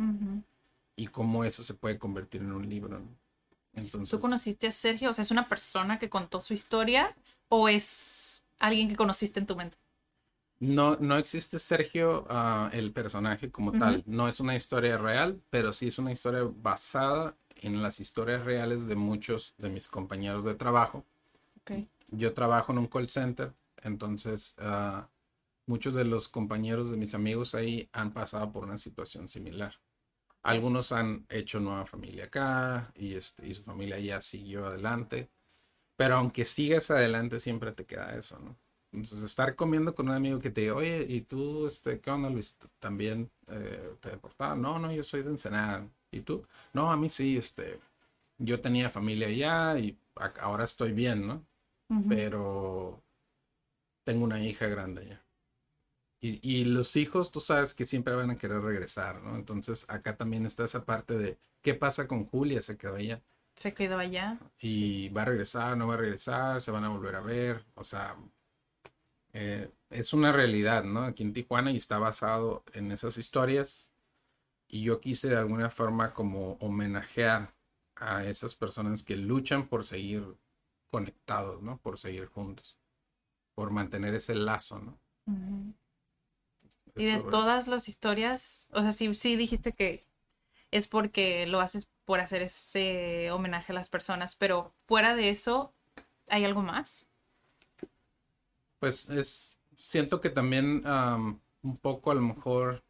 y cómo eso se puede convertir en un libro, ¿no? Entonces, ¿Tú conociste a Sergio? O sea, ¿es una persona que contó su historia o es alguien que conociste en tu mente? No, no existe Sergio, ah, el personaje como tal. No es una historia real, pero sí es una historia basada en las historias reales de muchos de mis compañeros de trabajo. Ok. Yo trabajo en un call center, entonces ah, muchos de los compañeros de mis amigos ahí han pasado por una situación similar. Algunos han hecho nueva familia acá y, este, y su familia ya siguió adelante, pero aunque sigas adelante siempre te queda eso, ¿no? Entonces, estar comiendo con un amigo que te diga, oye, ¿y tú, este, qué onda, Luis? ¿También eh, te deportaron? No, no, yo soy de Ensenada. ¿Y tú? No, a mí sí, este, yo tenía familia allá y ahora estoy bien, ¿no? Pero tengo una hija grande ya. Y, y, los hijos, tú sabes que siempre van a querer regresar, ¿no? Entonces acá también está esa parte de qué pasa con Julia, se quedó allá. Se quedó allá. Y va a regresar, no va a regresar, se van a volver a ver. O sea, eh, es una realidad, ¿no? Aquí en Tijuana y está basado en esas historias. Y yo quise de alguna forma como homenajear a esas personas que luchan por seguir conectados, ¿no? Por seguir juntos, por mantener ese lazo, ¿no? Y de todas las historias, o sea, sí, sí dijiste que es porque lo haces por hacer ese homenaje a las personas, pero fuera de eso, ¿hay algo más? Pues es, siento que también un poco a lo mejor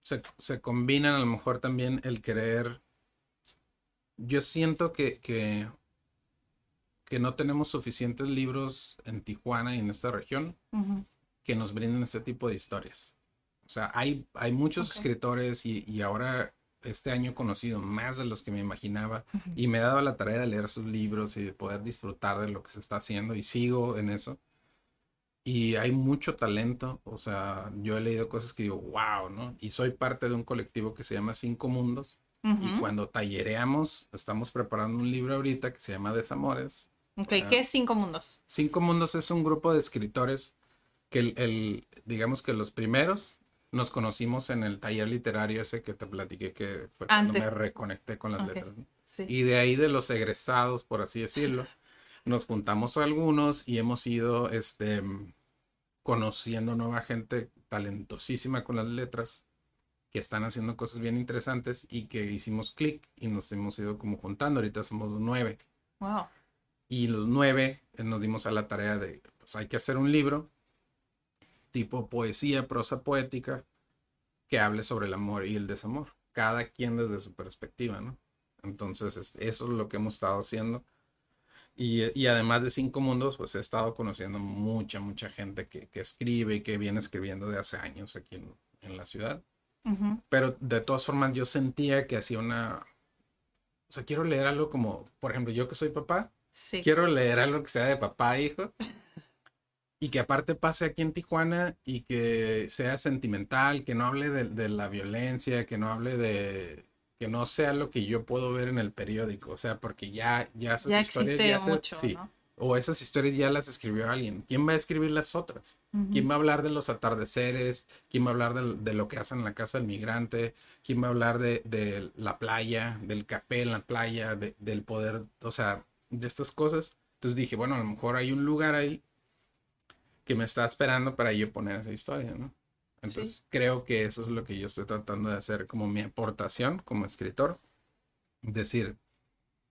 se, se, combinan a lo mejor también el querer, yo siento que, que, que, no tenemos suficientes libros en Tijuana y en esta región que nos brinden este tipo de historias. O sea, hay, hay muchos escritores y, y, ahora este año he conocido más de los que me imaginaba y me he dado la tarea de leer sus libros y de poder disfrutar de lo que se está haciendo y sigo en eso. Y hay mucho talento, o sea, yo he leído cosas que digo, wow, ¿no? Y soy parte de un colectivo que se llama Cinco Mundos. Y cuando tallereamos, estamos preparando un libro ahorita que se llama Desamores. Ok, ¿qué es Cinco Mundos? Cinco Mundos es un grupo de escritores que el digamos que los primeros nos conocimos en el taller literario ese que te platiqué que fue cuando me reconecté con las letras. Y de ahí de los egresados, por así decirlo, *laughs* nos juntamos algunos y hemos ido este, conociendo nueva gente talentosísima con las letras que están haciendo cosas bien interesantes y que hicimos clic y nos hemos ido como juntando. Ahorita somos nueve. Wow. Y los nueve eh, nos dimos a la tarea de, pues hay que hacer un libro tipo poesía, prosa poética, que hable sobre el amor y el desamor, cada quien desde su perspectiva, ¿no? Entonces, eso es lo que hemos estado haciendo. Y, además de Cinco Mundos, pues he estado conociendo mucha, mucha gente que, escribe y que viene escribiendo de hace años aquí en, la ciudad. Pero de todas formas yo sentía que hacía una... O sea, quiero leer algo como, por ejemplo, yo que soy papá, quiero leer algo que sea de papá e hijo y que aparte pase aquí en Tijuana y que sea sentimental, que no hable de, la violencia, que no hable de que no sea lo que yo puedo ver en el periódico, o sea, porque ya ya esas historias ya se, sí, o esas historias ya las escribió alguien. ¿Quién va a escribir las otras? ¿Quién va a hablar de los atardeceres? ¿Quién va a hablar de, lo que hacen en la casa del migrante? ¿Quién va a hablar de, de la playa, del café en la playa, del poder, o sea, de estas cosas? Entonces dije, bueno, a lo mejor hay un lugar ahí que me está esperando para yo poner esa historia, ¿no? Entonces creo que eso es lo que yo estoy tratando de hacer como mi aportación como escritor. Decir,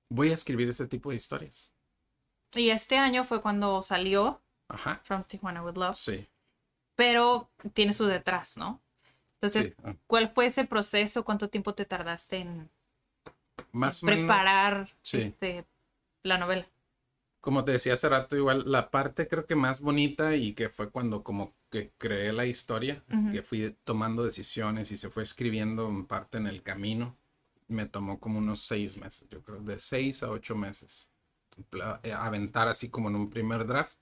voy a escribir ese tipo de historias. Y este año fue cuando salió Ajá. From Tijuana with Love. Sí. Pero tiene su detrás, ¿no? Entonces. ¿cuál fue ese proceso? ¿Cuánto tiempo te tardaste en, Más preparar este, la novela? como te decía hace rato, igual la parte creo que más bonita y que fue cuando como que creé la historia, que fui tomando decisiones y se fue escribiendo en parte en el camino, me tomó como unos seis meses, yo creo, de seis a ocho meses. Eh, aventar así como en un primer draft,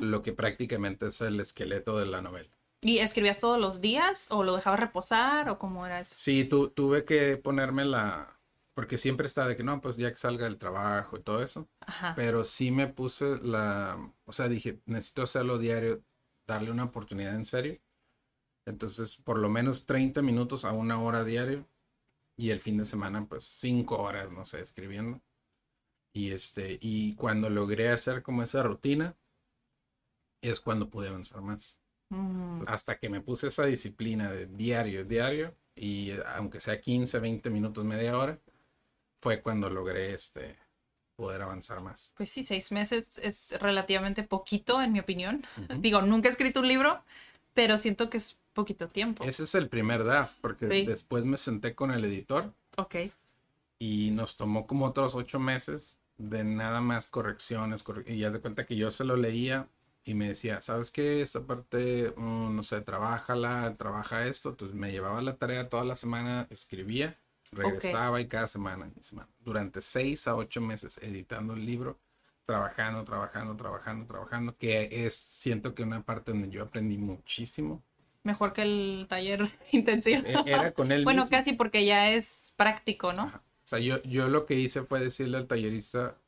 lo que prácticamente es el esqueleto de la novela. ¿Y escribías todos los días o lo dejabas reposar o cómo era eso? Sí, tuve que ponerme la, porque siempre está de que no, pues ya que salga del trabajo y todo eso. Pero sí me puse la, o sea, dije, necesito hacerlo diario, darle una oportunidad en serio. Entonces, por lo menos 30 minutos a una hora diario. Y el fin de semana, pues 5 horas, no sé, escribiendo. Y este, y cuando logré hacer como esa rutina, es cuando pude avanzar más. Mm. Hasta que me puse esa disciplina de diario, diario, y aunque sea 15, 20 minutos, media hora, fue cuando logré este poder avanzar más. Pues sí, seis meses es relativamente poquito, en mi opinión. Digo, nunca he escrito un libro, pero siento que es poquito tiempo. Ese es el primer draft, porque después me senté con el editor. Ok. Y nos tomó como otros ocho meses de nada más correcciones. y ya de cuenta que yo se lo leía y me decía, ¿sabes qué? Esta parte, mm, no sé, trabájala, trabaja esto. Entonces me llevaba la tarea toda la semana, escribía Regresaba y cada semana, semana, durante seis a ocho meses editando el libro, trabajando, trabajando, trabajando, trabajando, que es, siento que una parte donde yo aprendí muchísimo. Mejor que el taller *laughs* intensivo. E- Era con él bueno, mismo. casi porque ya es práctico, ¿no? Ajá. O sea, yo, yo lo que hice fue decirle al tallerista,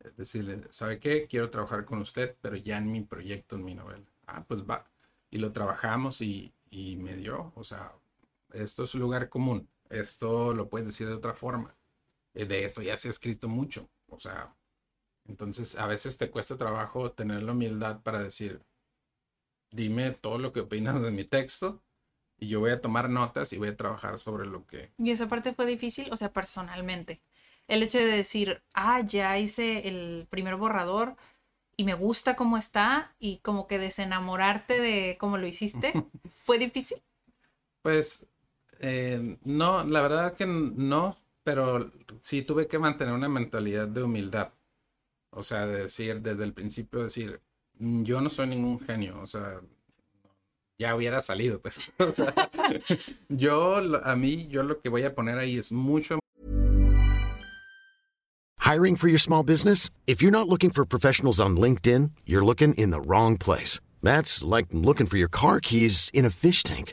eh, decirle, ¿sabe qué? Quiero trabajar con usted, pero ya en mi proyecto, en mi novela. Ah, pues va. Y lo trabajamos y, y me dio, o sea, esto es un lugar común. Esto lo puedes decir de otra forma. Eh, De esto ya se ha escrito mucho. O sea, entonces a veces te cuesta trabajo tener la humildad para decir, dime todo lo que opinas de mi texto y yo voy a tomar notas y voy a trabajar sobre lo que Y esa parte fue difícil, o sea, personalmente. El hecho de decir, ah, ya hice el primer borrador y me gusta cómo está y como que desenamorarte de cómo lo hiciste, *laughs* fue difícil. Pues eh, no, la verdad que no, pero sí tuve que mantener una mentalidad de humildad. O sea, de decir desde el principio, decir, "Mm, yo no soy ningún genio, o sea, ya hubiera salido, pues. *laughs* O sea, yo, a mí, yo lo que voy a poner ahí es mucho Hiring for your small business? If you're not looking for professionals on LinkedIn, you're looking in the wrong place. That's like looking for your car keys in a fish tank.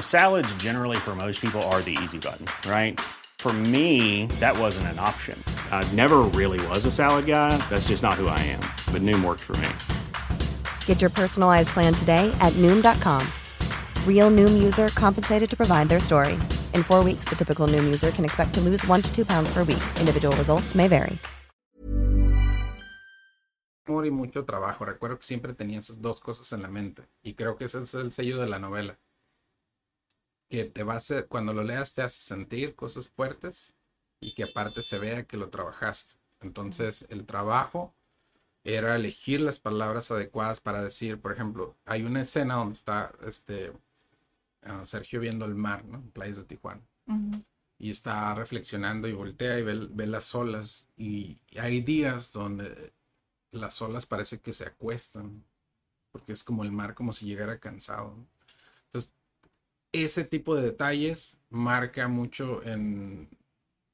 Salads, generally, for most people, are the easy button, right? For me, that wasn't an option. I never really was a salad guy. That's just not who I am. But Noom worked for me. Get your personalized plan today at Noom.com. Real Noom user compensated to provide their story. In four weeks, the typical Noom user can expect to lose one to two pounds per week. Individual results may vary. amor y mucho trabajo. Recuerdo que siempre tenía esas dos cosas en la mente. Y creo que ese es el sello de la novela. Que te va a hacer, cuando lo leas, te hace sentir cosas fuertes y que aparte se vea que lo trabajaste. Entonces, el trabajo era elegir las palabras adecuadas para decir, por ejemplo, hay una escena donde está este ah, Sergio viendo el mar, ¿no? En playas de Tijuana y está reflexionando y voltea y ve, ve las olas y hay días donde las olas parece que se acuestan porque es como el mar como si llegara cansado. ¿no? Ese tipo de detalles marca mucho en...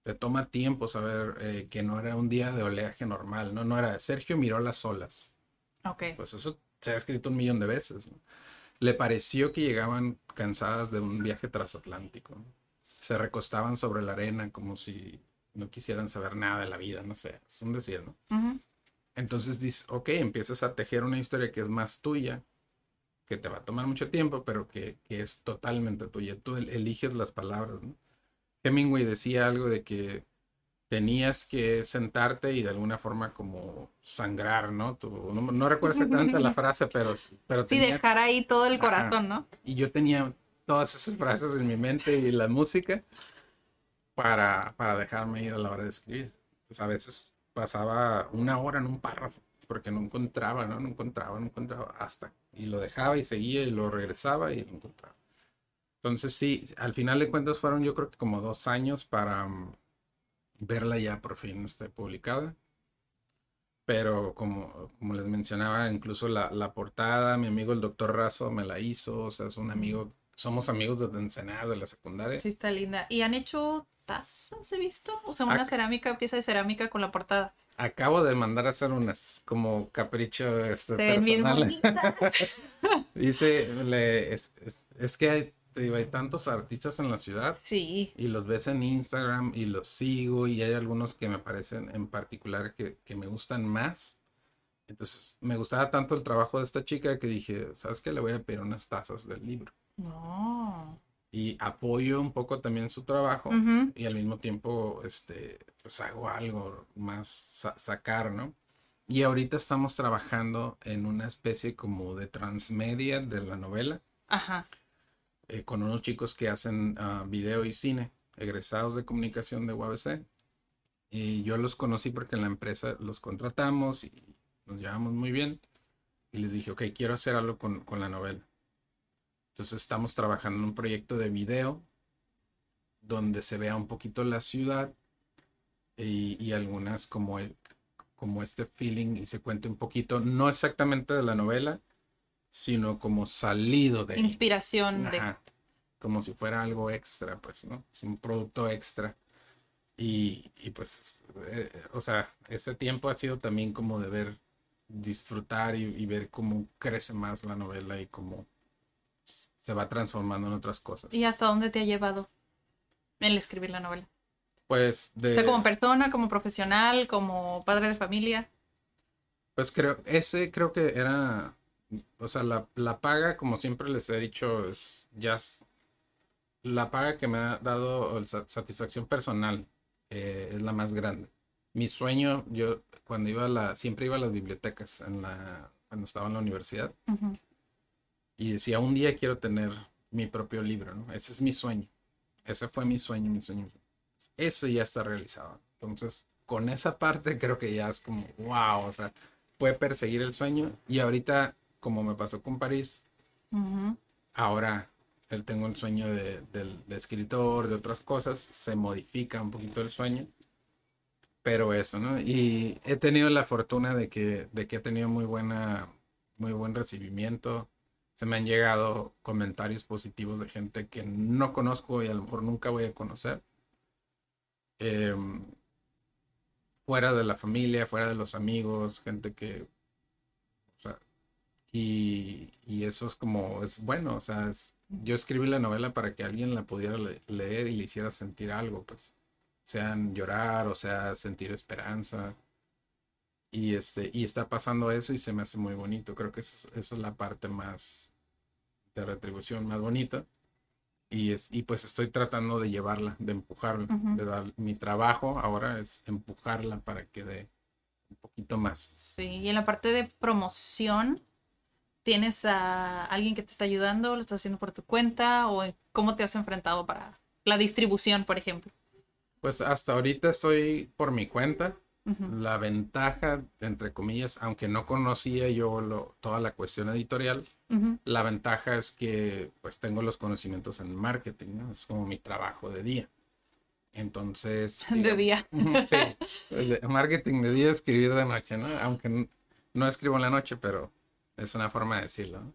Te toma tiempo saber eh, que no era un día de oleaje normal, ¿no? No era Sergio miró las olas. Ok. Pues eso se ha escrito un millón de veces. ¿no? Le pareció que llegaban cansadas de un viaje transatlántico. ¿no? Se recostaban sobre la arena como si no quisieran saber nada de la vida, no sé, es un decir, ¿no? Entonces dices, ok, empiezas a tejer una historia que es más tuya, que te va a tomar mucho tiempo, pero que, que es totalmente tuya. Tú el- eliges las palabras, ¿no? Hemingway decía algo de que tenías que sentarte y de alguna forma como sangrar, ¿no? Tú- no, no recuerdo exactamente la *laughs* frase, pero, pero Sí, tenía- dejar ahí todo el corazón, ¿no? y yo tenía todas esas frases en mi mente y la música para, para dejarme ir a la hora de escribir. Entonces a veces pasaba una hora en un párrafo porque no encontraba, ¿no? No encontraba, no encontraba hasta. Y lo dejaba y seguía y lo regresaba y lo encontraba. Entonces sí, al final de cuentas fueron yo creo que como dos años para mm, verla ya por fin este, publicada. Pero como, como les mencionaba, incluso la, la portada, mi amigo el doctor Razo me la hizo, o sea, es un amigo, somos amigos desde Ensenada, de la secundaria. Sí, está linda. ¿Y han hecho tazas, he visto? O sea, una Ac- cerámica, pieza de cerámica con la portada. Acabo de mandar a hacer unas como capricho este, personal. *laughs* Dice, le- es, es- es que hay, digo, hay tantos artistas en la ciudad Sí. y los ves en Instagram y los sigo y hay algunos que me parecen en particular que, que me gustan más. Entonces me gustaba tanto el trabajo de esta chica que dije, ¿sabes qué? Le voy a pedir unas tazas del libro. No. Y apoyo un poco también su trabajo y al mismo tiempo, este, pues hago algo más sa- sacar, ¿no? Y ahorita estamos trabajando en una especie como de transmedia de la novela Ajá. eh, con unos chicos que hacen ah, video y cine, egresados de comunicación de UABC. Y yo los conocí porque en la empresa los contratamos y nos llevamos muy bien. Y les dije, ok, quiero hacer algo con, con la novela. Entonces estamos trabajando en un proyecto de video donde se vea un poquito la ciudad y, y algunas como, el, como este feeling y se cuente un poquito, no exactamente de la novela, sino como salido de... Inspiración de... Como si fuera algo extra, pues, ¿no? Es un producto extra. Y, y pues, eh, o sea, ese tiempo ha sido también como de ver, disfrutar y, y ver cómo crece más la novela y cómo se va transformando en otras cosas. ¿Y hasta dónde te ha llevado el escribir la novela? Pues O de... sea, como persona, como profesional, como padre de familia. Pues creo, ese creo que era, o sea, la, la paga, como siempre les he dicho, es ya es- la paga que me ha dado satisfacción personal eh, es la más grande. Mi sueño, yo cuando iba a la, siempre iba a las bibliotecas en la, cuando estaba en la universidad Ujú. Y decía, un día quiero tener mi propio libro, ¿no? Ese es mi sueño. Ese fue mi sueño, mi sueño. Ese ya está realizado. Entonces, con esa parte creo que ya es como, wow, o sea, fue perseguir el sueño y ahorita, como me pasó con París, ahora él tengo el sueño de, del- de escritor, de otras cosas, se modifica un poquito el sueño, pero eso, ¿no? Y he tenido la fortuna de que, de que he tenido muy buena, muy buen recibimiento. Se me han llegado comentarios positivos de gente que no conozco y a lo mejor nunca voy a conocer. Em, fuera de la familia, fuera de los amigos, gente que, o sea, y, y eso es como, es bueno, o sea, yo escribí la novela para que alguien la pudiera le- leer y le hiciera sentir algo, pues, sean llorar, o sea, sentir esperanza. Y este, y está pasando eso y se me hace muy bonito. Creo que esa es, esa es la parte más de retribución más bonita. Y, es, y pues estoy tratando de llevarla, de empujarla, de dar mi trabajo ahora es empujarla para que dé un poquito más. Sí, y en la parte de promoción, ¿tienes a alguien que te está ayudando? ¿Lo estás haciendo por tu cuenta? ¿O cómo te has enfrentado para la distribución, por ejemplo? Pues hasta ahorita estoy por mi cuenta. La ventaja, entre comillas, aunque no conocía yo lo- toda la cuestión editorial, la ventaja es que pues tengo los conocimientos en marketing, ¿no? Es como mi trabajo de día. Entonces... *laughs* De día. Sí, marketing de día, escribir de noche, ¿no? Aunque no escribo en la noche, pero es una forma de decirlo, ¿no?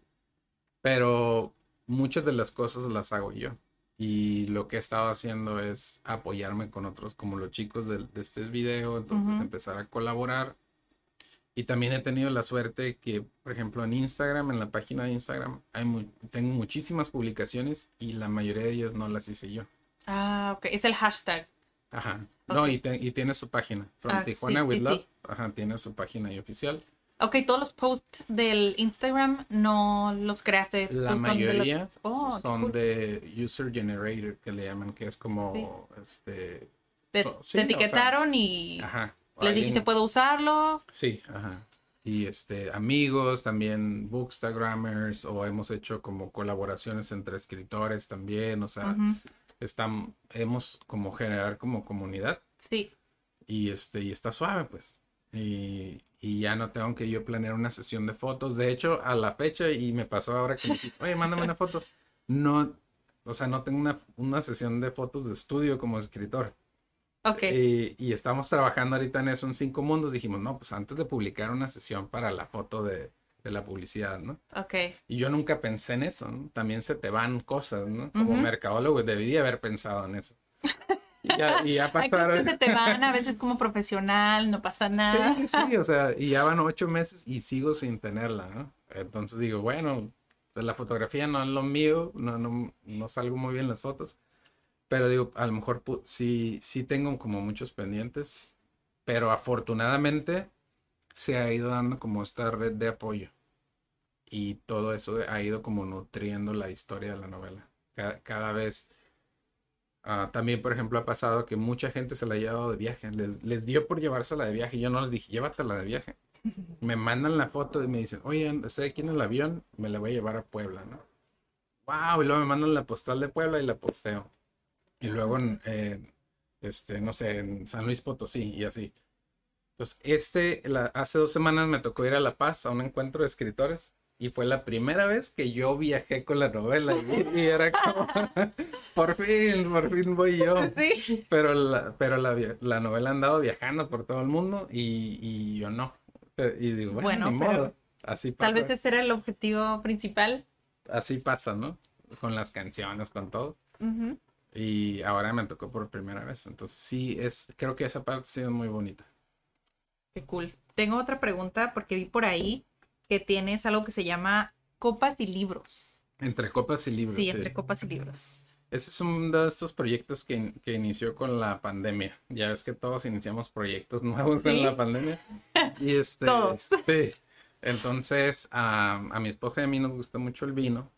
Pero muchas de las cosas las hago yo. Y lo que he estado haciendo es apoyarme con otros, como los chicos del- de, este video, entonces empezar a colaborar. Y también he tenido la suerte que, por ejemplo, en Instagram, en la página de Instagram, hay mu- tengo muchísimas publicaciones y la mayoría de ellas no las hice yo. Ah, ok. Es el hashtag. Ajá. No, y, te- y tiene su página. From Ah, Tijuana sí, with sí, Love. sí. Ajá, tiene su página ahí oficial. Ok, todos los posts del Instagram no los creaste. La son de los- mayoría Oh, son cool. de user generated, que le llaman, que es como, este... Te, so- te sí, o sea, etiquetaron y Ajá. alguien- dijiste, ¿puedo usarlo? Sí, ajá. Y este, amigos, también bookstagrammers, o hemos hecho como colaboraciones entre escritores también, o sea, están, hemos como generar como comunidad. Sí. y este y está suave pues y, y ya no tengo que yo planear una sesión de fotos de hecho a la fecha y me pasó ahora que me dijiste oye mándame una foto no o sea no tengo una, una sesión de fotos de estudio como escritor Ok. y, y estamos trabajando ahorita en eso en cinco mundos dijimos no pues antes de publicar una sesión para la foto de, de la publicidad no ok. y yo nunca pensé en eso ¿no? también se te van cosas no como Ujú. mercadólogo debí haber pensado en eso *laughs* y *laughs* ya, y ya pasaron se te van a veces como profesional, no pasa nada. Sí, sí, o sea, y ya van ocho meses y sigo sin tenerla, ¿no? Entonces digo, bueno, la fotografía no es lo mío, no, no, no salgo muy bien las fotos, pero digo, a lo mejor sí, sí tengo como muchos pendientes, pero afortunadamente se ha ido dando como esta red de apoyo y todo eso ha ido como nutriendo la historia de la novela. Cada, cada vez... Ah, también, por ejemplo, ha pasado que mucha gente se la ha llevado de viaje. Les, les dio por llevársela de viaje. Yo no les dije, llévatela de viaje. *laughs* Me mandan la foto y me dicen, oye, estoy aquí en el avión, me la voy a llevar a Puebla, ¿no? Wow, y luego me mandan la postal de Puebla y la posteo. Y luego en, en, este, no sé, en San Luis Potosí y así. Pues este, la- hace dos semanas me tocó ir a La Paz a un encuentro de escritores y fue la primera vez que yo viajé con la novela y, *laughs* y era como, *laughs* por fin, por fin voy yo. *laughs* Sí. Pero la, pero la, la novela ha andado viajando por todo el mundo y, y yo no. Y digo, bueno, Bueno, ni pero modo. Así pasa. Tal vez ese era el objetivo principal. Así pasa, ¿no? Con las canciones, con todo. Y ahora me tocó por primera vez. Entonces sí, es, creo que esa parte ha sido muy bonita. Qué cool. Tengo otra pregunta porque vi por ahí que tienes algo que se llama copas y libros. Entre copas y libros. Sí, sí. entre copas y libros. Ese es uno de estos proyectos que, que inició con la pandemia. Ya ves que todos iniciamos proyectos nuevos Sí. en la pandemia. Y *laughs* este, Todos. Sí. Entonces, a, a mi esposa y a mí nos gusta mucho el vino.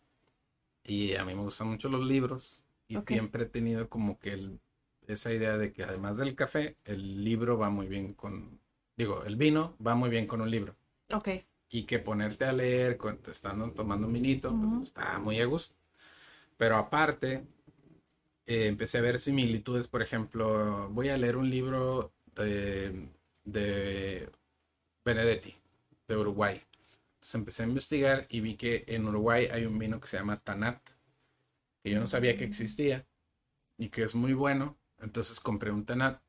Y a mí me gustan mucho los libros. Y siempre he tenido como que el- esa idea de que además del café, el libro va muy bien con. Digo, el vino va muy bien con un libro. Ok. Y que ponerte a leer con- estando tomando un vinito, pues Ujú. está muy a gusto. Pero aparte, eh, empecé a ver similitudes, por ejemplo, voy a leer un libro de, de Benedetti, de Uruguay. Entonces empecé a investigar y vi que en Uruguay hay un vino que se llama Tanat, que yo no sabía que existía y que es muy bueno. Entonces compré un Tanat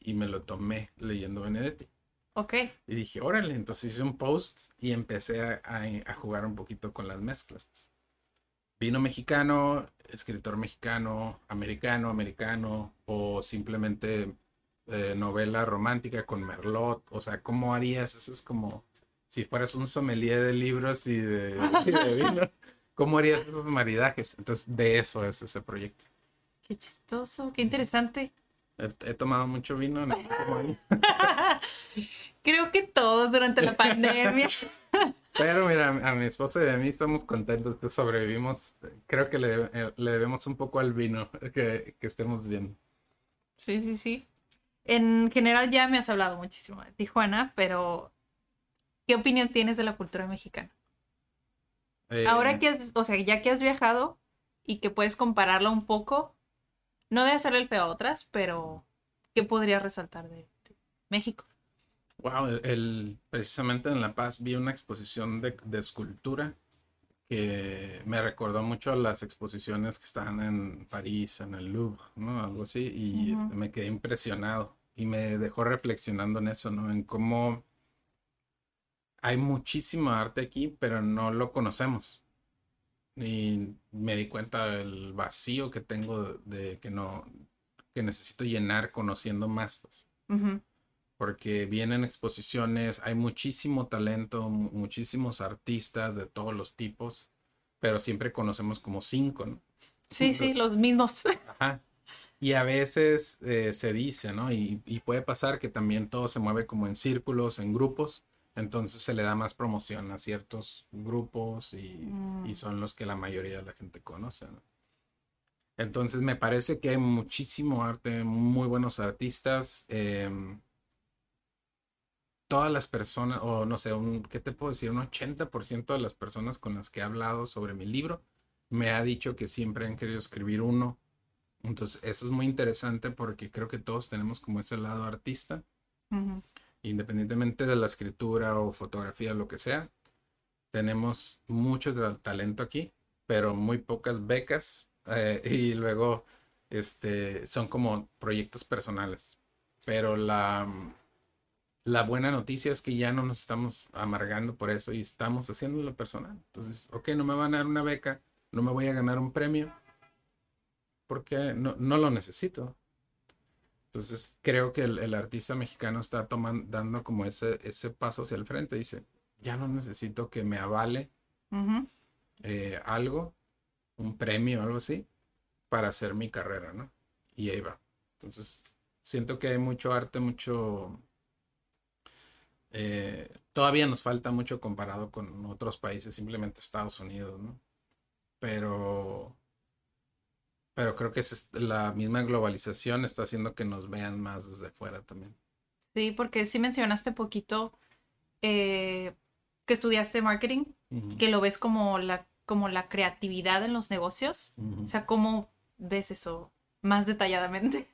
y me lo tomé leyendo Benedetti. Ok. Y dije, órale, entonces hice un post y empecé a, a- a jugar un poquito con las mezclas. pues. Vino mexicano, escritor mexicano, americano, americano, o simplemente eh, novela romántica con Merlot. O sea, ¿cómo harías? Eso es como si fueras un sommelier de libros y de, *laughs* y de vino. ¿Cómo harías esos maridajes? Entonces, de eso es ese proyecto. Qué chistoso, qué interesante. He, he tomado mucho vino en el último año. *laughs* Creo que todos durante la pandemia. *laughs* Pero mira, a mi esposa y a mí estamos contentos que sobrevivimos. Creo que le, eh, le debemos un poco al vino que, que estemos bien. Sí, sí, sí. En general ya me has hablado muchísimo de Tijuana, pero ¿qué opinión tienes de la cultura mexicana? Eh, Ahora que has, o sea, ya que has viajado y que puedes compararla un poco, no debe ser el feo a otras, pero ¿qué podrías resaltar de, de México? Wow, el, el- precisamente en La Paz vi una exposición de, de escultura que me recordó mucho a las exposiciones que están en París, en el Louvre, ¿no? Algo así, y este, me quedé impresionado y me dejó reflexionando en eso, ¿no? En cómo hay muchísimo arte aquí, pero no lo conocemos. Y me di cuenta del vacío que tengo de, de que no, que necesito llenar conociendo más, pues porque vienen exposiciones, hay muchísimo talento, mu- muchísimos artistas de todos los tipos, pero siempre conocemos como cinco, ¿no? Sí, sí, *laughs* los mismos. Ajá. Y a veces eh, se dice, ¿no? Y, y puede pasar que también todo se mueve como en círculos, en grupos, entonces se le da más promoción a ciertos grupos y, Mm. y son los que la mayoría de la gente conoce, ¿no? Entonces me parece que hay muchísimo arte, muy buenos artistas. em, todas las personas, o no sé, un, ¿qué te puedo decir? Un 80% de las personas con las que he hablado sobre mi libro me ha dicho que siempre han querido escribir uno. Entonces, eso es muy interesante porque creo que todos tenemos como ese lado artista, Ujú. Independientemente de la escritura o fotografía, lo que sea. Tenemos mucho talento aquí, pero muy pocas becas. eh, *laughs* y luego, este, son como proyectos personales. Pero la, la buena noticia es que ya no nos estamos amargando por eso y estamos haciendo lo personal. Entonces, ok, no me van a dar una beca, no me voy a ganar un premio, porque no, no lo necesito. Entonces, creo que el, el artista mexicano está tomando, dando como ese, ese paso hacia el frente. Dice, ya no necesito que me avale eh, algo, un premio o algo así, para hacer mi carrera, ¿no? Y ahí va. Entonces, siento que hay mucho arte, mucho... eh, todavía nos falta mucho comparado con otros países, simplemente Estados Unidos, ¿no? Pero... Pero creo que es la misma globalización está haciendo que nos vean más desde fuera también. Sí, porque sí mencionaste poquito eh, que estudiaste marketing, que lo ves como la, como la creatividad en los negocios. O sea, ¿cómo ves eso más detalladamente?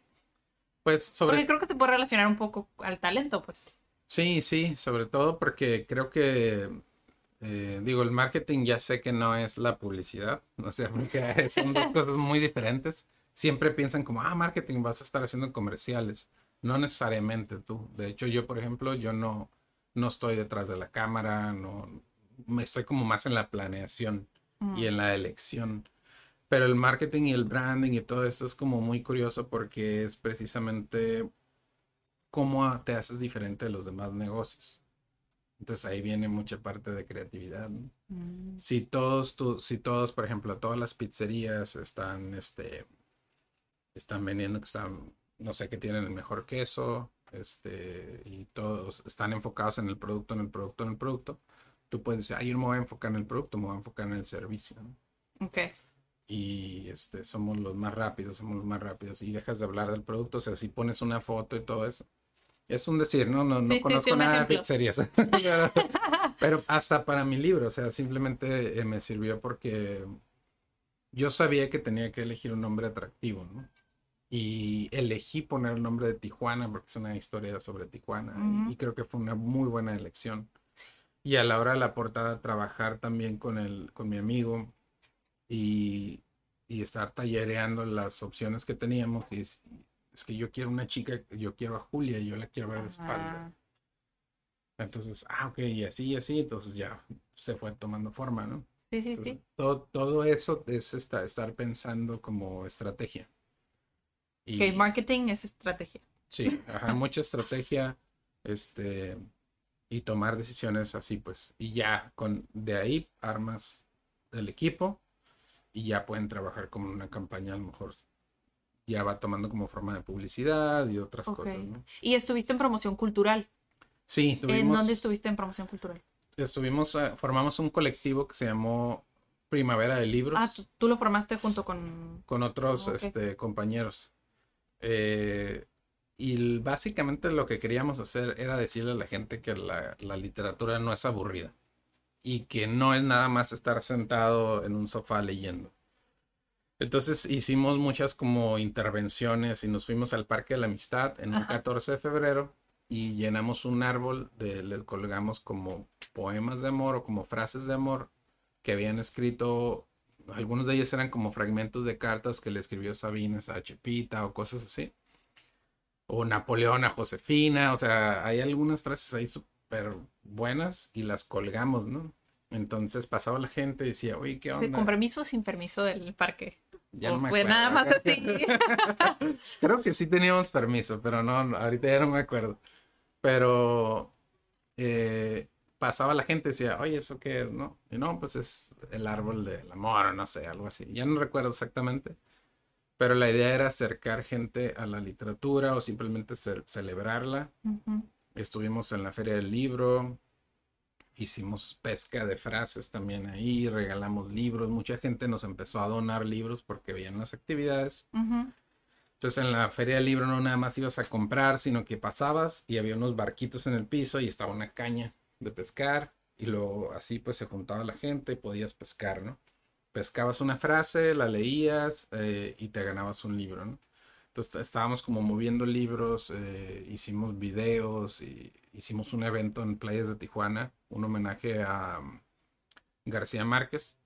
Pues sobre... Porque creo que se puede relacionar un poco al talento, pues. Sí, sí, sobre todo porque creo que, eh, digo, el marketing ya sé que no es la publicidad, *laughs* o sea, porque *laughs* son dos cosas muy diferentes. Siempre piensan como, ah, marketing, vas a estar haciendo comerciales. No necesariamente tú. De hecho, yo, por ejemplo, yo no, no estoy detrás de la cámara, no, me estoy como más en la planeación y en la elección. Pero el marketing y el branding y todo esto es como muy curioso porque es precisamente cómo te haces diferente de los demás negocios. Entonces ahí viene mucha parte de creatividad. ¿no? Mm. Si todos, tú, si todos, por ejemplo, todas las pizzerías están, este, están vendiendo que están, no sé, que tienen el mejor queso, este, y todos están enfocados en el producto, en el producto, en el producto, tú puedes decir, ah, yo no me voy a enfocar en el producto, me voy a enfocar en el servicio. ¿no? Ok. y este, somos los más rápidos, somos los más rápidos y dejas de hablar del producto, o sea, si pones una foto y todo eso. Es un decir, ¿no? No, no sí, conozco sí, nada de pizzerías. *laughs* *laughs* pero, pero hasta para mi libro, o sea, simplemente eh, me sirvió porque yo sabía que tenía que elegir un nombre atractivo, ¿no? Y elegí poner el nombre de Tijuana porque es una historia sobre Tijuana y- y creo que fue una muy buena elección. Y a la hora de la portada, trabajar también con, el, con mi amigo y, y estar tallereando las opciones que teníamos. Y es, que yo quiero una chica, yo quiero a Julia, yo la quiero ver de espaldas. Entonces, ah, ok, y así, y así, entonces ya se fue tomando forma, ¿no? Sí, sí, Entonces, sí. todo, todo eso es esta- estar pensando como estrategia. Y, Ok, marketing es estrategia. Sí, ajá, mucha estrategia, este, y tomar decisiones así, pues. Y ya con de ahí armas el equipo y ya pueden trabajar como una campaña, a lo mejor ya va tomando como forma de publicidad y otras cosas, ¿no? Y estuviste en promoción cultural. Sí, ¿En tuvimos, dónde estuviste en promoción cultural? estuvimos, eh, formamos un colectivo que se llamó Primavera de Libros. Ah, tú, lo formaste junto con... con otros este, compañeros. Eh, y básicamente lo que queríamos hacer era decirle a la gente que la, la literatura no es aburrida y que no es nada más estar sentado en un sofá leyendo. Entonces hicimos muchas como intervenciones y nos fuimos al Parque de la Amistad en un Ajá. 14 de febrero y llenamos un árbol, de, le colgamos como poemas de amor o como frases de amor que habían escrito algunos de ellos eran como fragmentos de cartas que le escribió Sabines a Chepita o cosas así. O Napoleón a Josefina. O sea, hay algunas frases ahí súper buenas y las colgamos, ¿no? Entonces pasaba la gente y decía, oye, ¿qué Sí, onda? ¿Con permiso o sin permiso del parque? Ya no ¿O me fue acuerdo. nada más así? *laughs* Creo que sí teníamos permiso, pero no, no, ahorita ya no me acuerdo. Pero eh, pasaba la gente y decía, oye, ¿eso qué es? No, y no, pues es el árbol del amor no sé, algo así. Ya no recuerdo exactamente. Pero la idea era acercar gente a la literatura o simplemente ce- celebrarla. Ujú. Estuvimos en la Feria del Libro, hicimos pesca de frases también ahí, regalamos libros. Mucha gente nos empezó a donar libros porque veían las actividades. Ujú. Entonces en la feria del libro no nada más ibas a comprar, sino que pasabas y había unos barquitos en el piso y estaba una caña de pescar y luego así pues se juntaba la gente y podías pescar, ¿no? Pescabas una frase, la leías eh, y te ganabas un libro, ¿no? Entonces estábamos como moviendo libros, eh, hicimos videos y hicimos un evento en playas de Tijuana, un homenaje a um, García Márquez.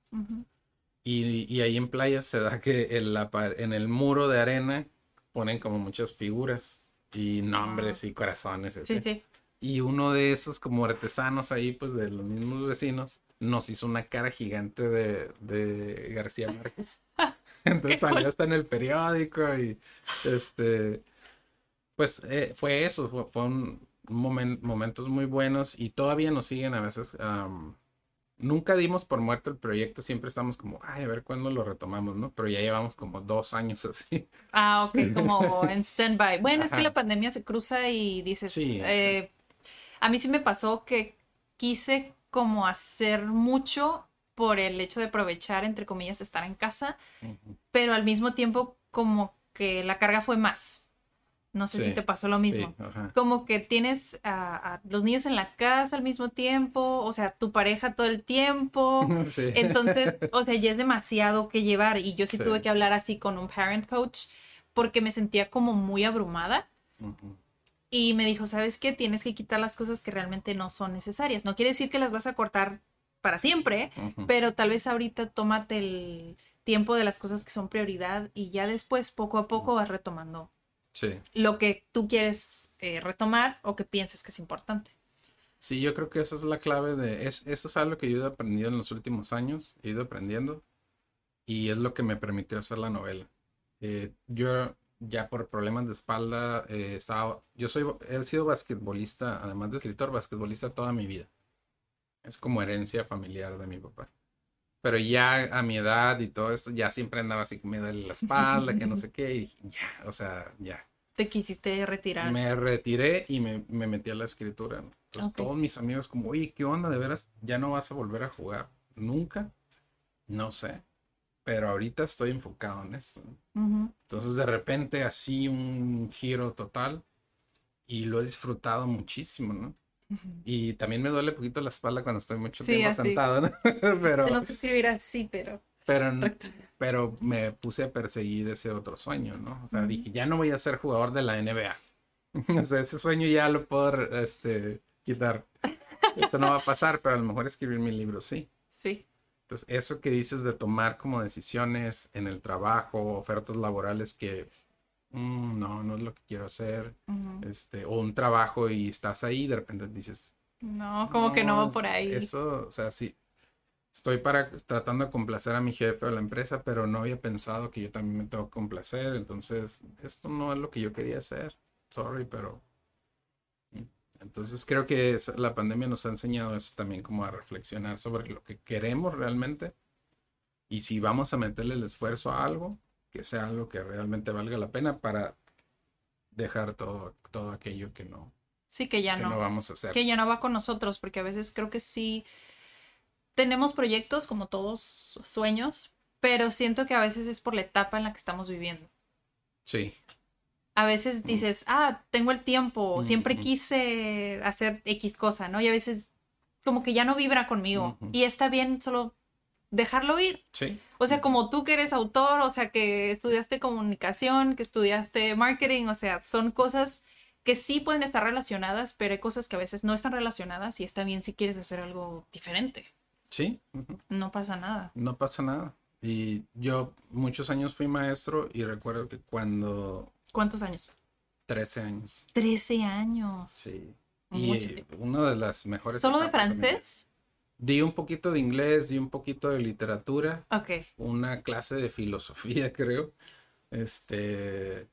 Y, y ahí en playas se da que en, la pa- en el muro de arena ponen como muchas figuras y nombres y corazones. y Sí, así. sí. Y uno de esos como artesanos ahí, pues de los mismos vecinos, nos hizo una cara gigante de, de García Márquez. *laughs* *laughs* Entonces salió hasta en el periódico y este, pues eh, fue eso, fue, fue un momen- momentos muy buenos y todavía nos siguen a veces. am, nunca dimos por muerto el proyecto, siempre estamos como, ay, a ver cuándo lo retomamos, ¿no? Pero ya llevamos como dos años *laughs* así. Ah, ok, como en stand-by. Bueno, es que la pandemia se cruza y dices, Sí, eh, a mí sí me pasó que quise como hacer mucho por el hecho de aprovechar, entre comillas, estar en casa, pero al mismo tiempo como que la carga fue más. No sé si te pasó lo mismo. Sí. Como que tienes a, a los niños en la casa al mismo tiempo, o sea, tu pareja todo el tiempo. *laughs* Sí. Entonces, o sea, ya es demasiado que llevar y yo sí, tuve que hablar así con un parent coach porque me sentía como muy abrumada. Y me dijo, ¿sabes qué? Tienes que quitar las cosas que realmente no son necesarias. No quiere decir que las vas a cortar para siempre, pero tal vez ahorita tómate el tiempo de las cosas que son prioridad y ya después, poco a poco, vas retomando Sí. lo que tú quieres eh, retomar o que pienses que es importante. Sí, yo creo que eso es la clave de... Es, eso es algo que yo he ido aprendiendo en los últimos años, he ido aprendiendo, y es lo que me permitió hacer la novela. Eh, yo ya por problemas de espalda, eh, estaba... Yo soy, he sido basquetbolista, además de escritor, basquetbolista toda mi vida. Es como herencia familiar de mi papá. Pero ya a mi edad y todo esto, ya siempre andaba así que me duele la espalda, que no sé *laughs* qué, y dije, ya, o sea, ya. Te quisiste retirar. Me retiré y me, me metí a la escritura. ¿no? Entonces todos mis amigos como, oye, ¿qué onda? ¿De veras ya no vas a volver a jugar? ¿Nunca? No sé. Pero ahorita estoy enfocado en esto. Entonces de repente así un giro total y lo he disfrutado muchísimo, ¿no? Y también me duele poquito la espalda cuando estoy mucho Sí, tiempo así. sentado, ¿no? *laughs* pero, Tenemos que escribir así, pero... pero, pero me puse a perseguir ese otro sueño, ¿no? O sea, dije, ya no voy a ser jugador de la NBA. *laughs* o sea, ese sueño ya lo puedo este, quitar. Eso no va a pasar, pero a lo mejor escribir mi libro sí. Sí. Entonces, eso que dices de tomar como decisiones en el trabajo, ofertas laborales que "Mm, no, no es lo que quiero hacer, Ujú. este, o un trabajo y estás ahí y de repente dices, No, como que no va por ahí. Eso, o sea, sí. Estoy para tratando de complacer a mi jefe o a la empresa, pero no había pensado que yo también me tengo que complacer. Entonces, esto no es lo que yo quería hacer. Sorry, pero. Entonces, creo que es- la pandemia nos ha enseñado eso también, como a reflexionar sobre lo que queremos realmente. Y si vamos a meterle el esfuerzo a algo, que sea algo que realmente valga la pena para dejar todo, todo aquello que no, Sí, que ya que no. no vamos a hacer. que ya no va con nosotros, porque a veces creo que sí tenemos proyectos como todos sueños, pero siento que a veces es por la etapa en la que estamos viviendo. Sí. A veces dices, ah, tengo el tiempo, siempre quise hacer X cosa, ¿no? Y a veces como que ya no vibra conmigo. Y está bien solo dejarlo ir. Sí. O sea, como tú que eres autor, o sea, que estudiaste comunicación, que estudiaste marketing, o sea, son cosas que sí pueden estar relacionadas, pero hay cosas que a veces no están relacionadas y está bien si quieres hacer algo diferente. Sí. No pasa nada. No pasa nada. Y yo muchos años fui maestro y recuerdo que cuando ¿Cuántos años? 13 años. 13 años. Sí. Mucho Y tiempo. una de las mejores. ¿Solo de francés? Di un poquito de inglés, di un poquito de literatura, Ok. una clase de filosofía, *laughs* creo. Este.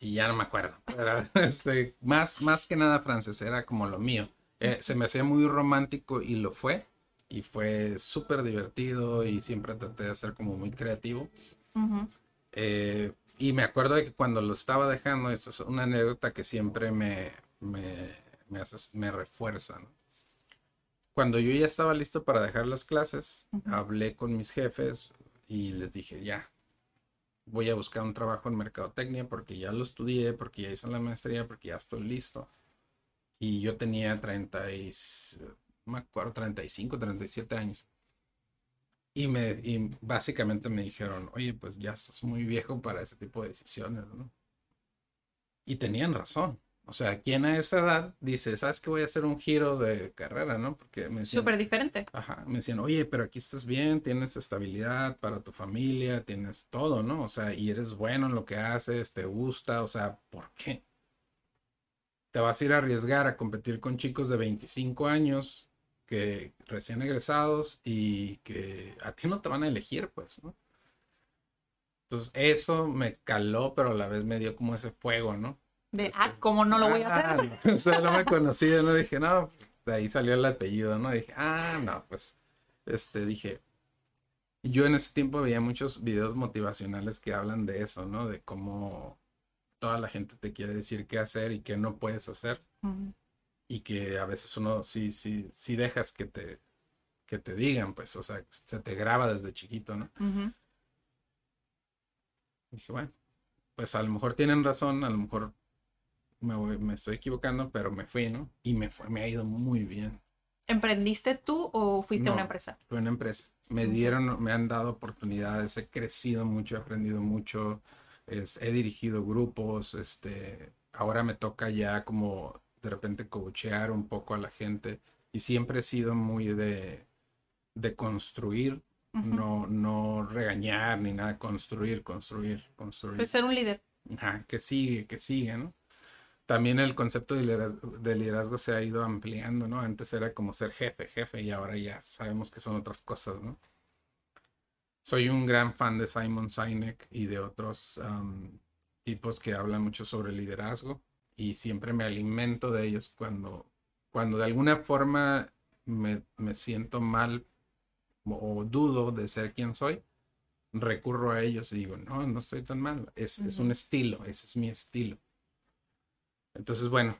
Y ya no me acuerdo. *laughs* Este, más, más que nada francés, era como lo mío. Eh, se me hacía muy romántico y lo fue. Y fue súper divertido y siempre traté de ser como muy creativo. Ujú. Eh, y me acuerdo de que cuando lo estaba dejando, esta es una anécdota que siempre me, me, me, hace- me refuerza. ¿no? Cuando yo ya estaba listo para dejar las clases, hablé con mis jefes y les dije, ya, voy a buscar un trabajo en mercadotecnia porque ya lo estudié, porque ya hice la maestría, porque ya estoy listo. Y yo tenía 30 y, no me acuerdo, 35, 37 años. Y, me, y básicamente me dijeron, oye, pues ya estás muy viejo para ese tipo de decisiones, ¿no? Y tenían razón. O sea, quien a esa edad dice, ¿sabes que voy a hacer un giro de carrera, ¿no? Porque me decían, Súper diferente. Ajá, me decían, oye, pero aquí estás bien, tienes estabilidad para tu familia, tienes todo, ¿no? O sea, y eres bueno en lo que haces, te gusta, o sea, ¿por qué? Te vas a ir a arriesgar a competir con chicos de 25 años que recién egresados y que a ti no te van a elegir, pues, ¿no? Entonces, eso me caló, pero a la vez me dio como ese fuego, ¿no? De, ah, ¿cómo no lo voy a hacer? Ah, no. *laughs* O sea, no me conocía, no dije, no, pues, de ahí salió el apellido, ¿no? Dije, ah, no, pues, este, dije, yo en ese tiempo veía muchos videos motivacionales que hablan de eso, ¿no? De cómo toda la gente te quiere decir qué hacer y qué no puedes hacer Ujú. Y que a veces uno sí, sí, sí dejas que te, que te digan, pues, o sea, se te graba desde chiquito, ¿no? Ujú. Dije, bueno, pues a lo mejor tienen razón, a lo mejor me, voy- me estoy equivocando, pero me fui, ¿no? Y me fue, me ha ido muy bien. ¿Emprendiste tú o fuiste a una No. empresa? Fue una empresa. Me dieron, me han dado oportunidades, he crecido mucho, he aprendido mucho, es- he dirigido grupos, este, ahora me toca ya como de repente coachear un poco a la gente y siempre he sido muy de, de construir, no, no regañar ni nada, construir, construir, construir. Pues ser un líder. Ajá, que sigue, que sigue, ¿no? También el concepto de liderazgo, de liderazgo se ha ido ampliando, ¿no? Antes era como ser jefe, jefe, y ahora ya sabemos que son otras cosas, ¿no? Soy un gran fan de Simon Sinek y de otros tipos que hablan mucho sobre liderazgo y siempre me alimento de ellos cuando, cuando de alguna forma me, me siento mal o dudo de ser quien soy, recurro a ellos y digo, no, no estoy tan mal, es, es un estilo, ese es mi estilo. Entonces, bueno,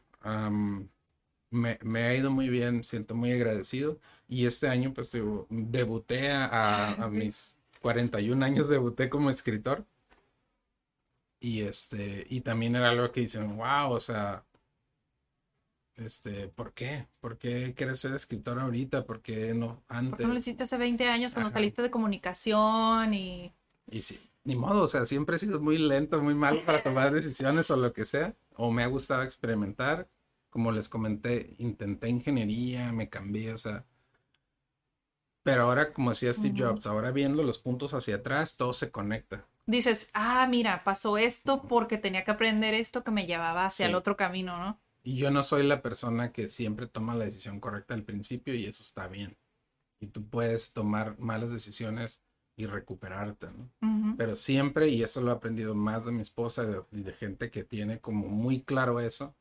me, me ha ido muy bien, siento muy agradecido y este año pues debuté a, a- a mis 41 años, debuté como escritor y este, y también era algo que dicen, wow, o sea, este, ¿por qué? ¿Por qué querer ser escritor ahorita? ¿Por qué no ¿Por antes? qué no lo hiciste hace 20 años cuando Ajá. saliste de comunicación y... Y sí, ni modo, o sea, siempre he sido muy lento, muy malo para tomar decisiones o lo que sea. O me ha gustado experimentar. Como les comenté, intenté ingeniería, me cambié, o sea. Pero ahora, como decía Steve. Jobs, ahora viendo los puntos hacia atrás, todo se conecta. Dices, ah, mira, pasó esto porque tenía que aprender esto que me llevaba hacia Sí. el otro camino, ¿no? Y yo no soy la persona que siempre toma la decisión correcta al principio y eso está bien. Y tú puedes tomar malas decisiones y recuperarte, ¿no? Pero siempre, y eso lo he aprendido más de mi esposa y de, y de gente que tiene como muy claro eso,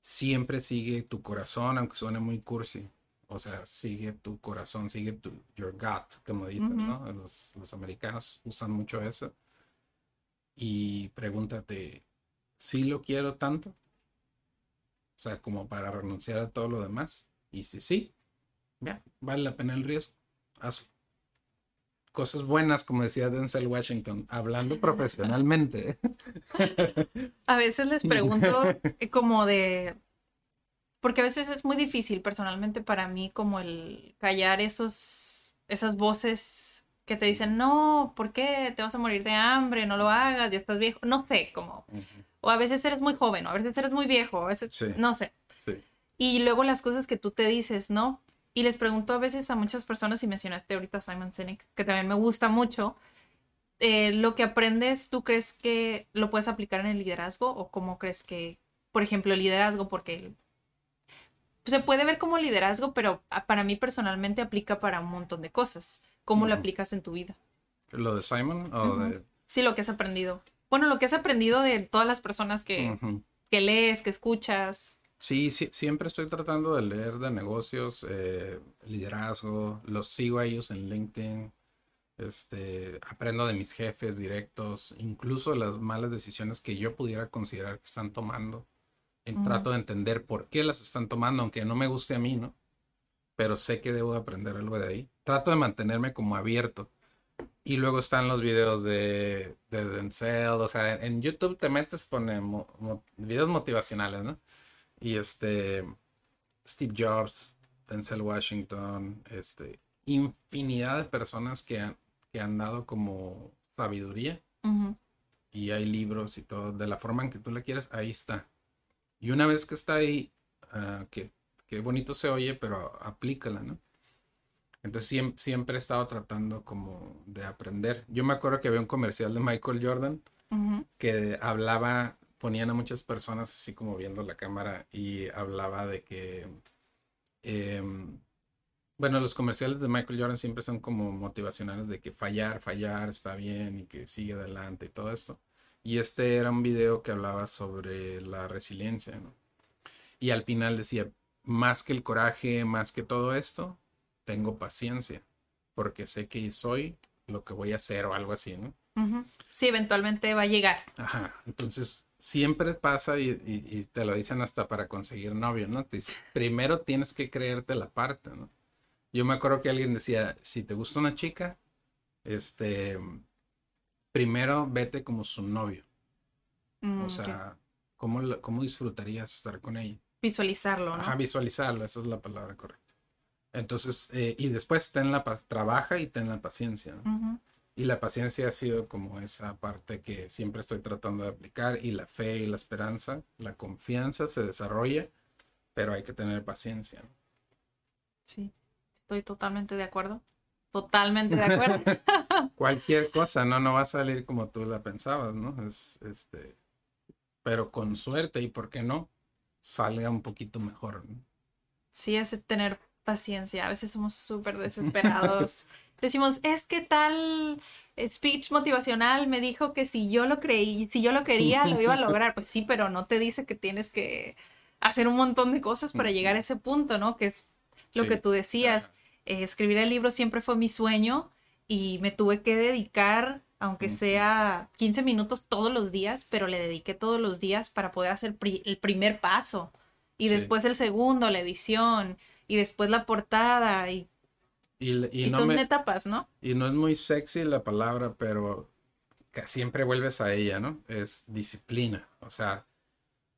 siempre sigue tu corazón, aunque suene muy cursi. O sea, sigue tu corazón, sigue tu your gut, como dicen. ¿no? Los, los americanos usan mucho eso. Y pregúntate, ¿sí lo quiero tanto? O sea, como para renunciar a todo lo demás. Y si sí, ya, vale la pena el riesgo. Hazlo cosas buenas, como decía Denzel Washington, hablando profesionalmente. *laughs* A veces les pregunto *laughs* eh, como de, porque a veces es muy difícil personalmente para mí como el callar esos, esas voces que te dicen, no, ¿por qué? Te vas a morir de hambre, no lo hagas, ya estás viejo, no sé, como, o a veces eres muy joven, o a veces eres muy viejo, a veces, Sí. no sé. Sí. Y luego las cosas que tú te dices, ¿no? Y les pregunto a veces a muchas personas, y mencionaste ahorita a Simon Sinek, que también me gusta mucho, eh, lo que aprendes, ¿tú crees que lo puedes aplicar en el liderazgo? ¿O cómo crees que, por ejemplo, el liderazgo, porque se puede ver como liderazgo, pero para mí personalmente aplica para un montón de cosas. ¿Cómo lo aplicas en tu vida? ¿Lo de Simon? O de... Sí, lo que has aprendido. Bueno, lo que has aprendido de todas las personas que, que lees, que escuchas. Sí, sí, siempre estoy tratando de leer de negocios, eh, liderazgo, los sigo a ellos en LinkedIn, este, aprendo de mis jefes directos, incluso las malas decisiones que yo pudiera considerar que están tomando. Trato de entender por qué las están tomando, aunque no me guste a mí, ¿no? Pero sé que debo aprender algo de ahí. Trato de mantenerme como abierto. Y luego están los videos de, de Denzel, o sea, en YouTube te metes, pone mo- mo- videos motivacionales, ¿no? Y este, Steve Jobs, Denzel Washington, este, infinidad de personas que han, que han dado como sabiduría y hay libros y todo, de la forma en que tú la quieras, ahí está. Y una vez que está ahí, ah, que, que bonito se oye, pero aplícala, ¿no? Entonces siempre, siempre he estado tratando como de aprender. Yo me acuerdo que había un comercial de Michael Jordan que hablaba, ponían a muchas personas así como viendo la cámara y hablaba de que, em, bueno, los comerciales de Michael Jordan siempre son como motivacionales de que fallar, fallar está bien y que sigue adelante y todo esto. Y este era un video que hablaba sobre la resiliencia, ¿no? Y al final decía, más que el coraje, más que todo esto, tengo paciencia, porque sé que soy lo que voy a hacer o algo así, ¿no? Sí, eventualmente va a llegar. Ajá, entonces siempre pasa y, y- y te lo dicen hasta para conseguir novio, ¿no? Te dicen, primero tienes que creerte la parte, ¿no? Yo me acuerdo que alguien decía, si te gusta una chica, este, primero vete como su novio, Mm, o sea, ¿cómo, la- cómo disfrutarías estar con ella? Visualizarlo, ¿no? Ajá, visualizarlo, esa es la palabra correcta. Entonces, eh, y después ten la, trabaja y ten la paciencia, ¿no? Ujú. Y la paciencia ha sido como esa parte que siempre estoy tratando de aplicar y la fe y la esperanza, la confianza se desarrolla, pero hay que tener paciencia. Sí, estoy totalmente de acuerdo. Totalmente de acuerdo. *laughs* Cualquier cosa, ¿no? No va a salir como tú la pensabas, ¿no? Es, este, pero con suerte y por qué no, salga un poquito mejor. ¿no? Sí, es tener paciencia. A veces somos súper desesperados. *laughs* Decimos, es que tal speech motivacional me dijo que si yo lo creí, si yo lo quería, lo iba a lograr. Pues sí, pero no te dice que tienes que hacer un montón de cosas para llegar a ese punto, ¿no? Que es lo Sí, que tú decías. Escribir el libro siempre fue mi sueño y me tuve que dedicar, aunque sea 15 minutos todos los días, pero le dediqué todos los días para poder hacer pri- el primer paso. Y Sí. después el segundo, la edición, y después la portada, y, Y, y y no son me, etapas, ¿no? y no es muy sexy la palabra, pero que siempre vuelves a ella, ¿no? Es disciplina. O sea,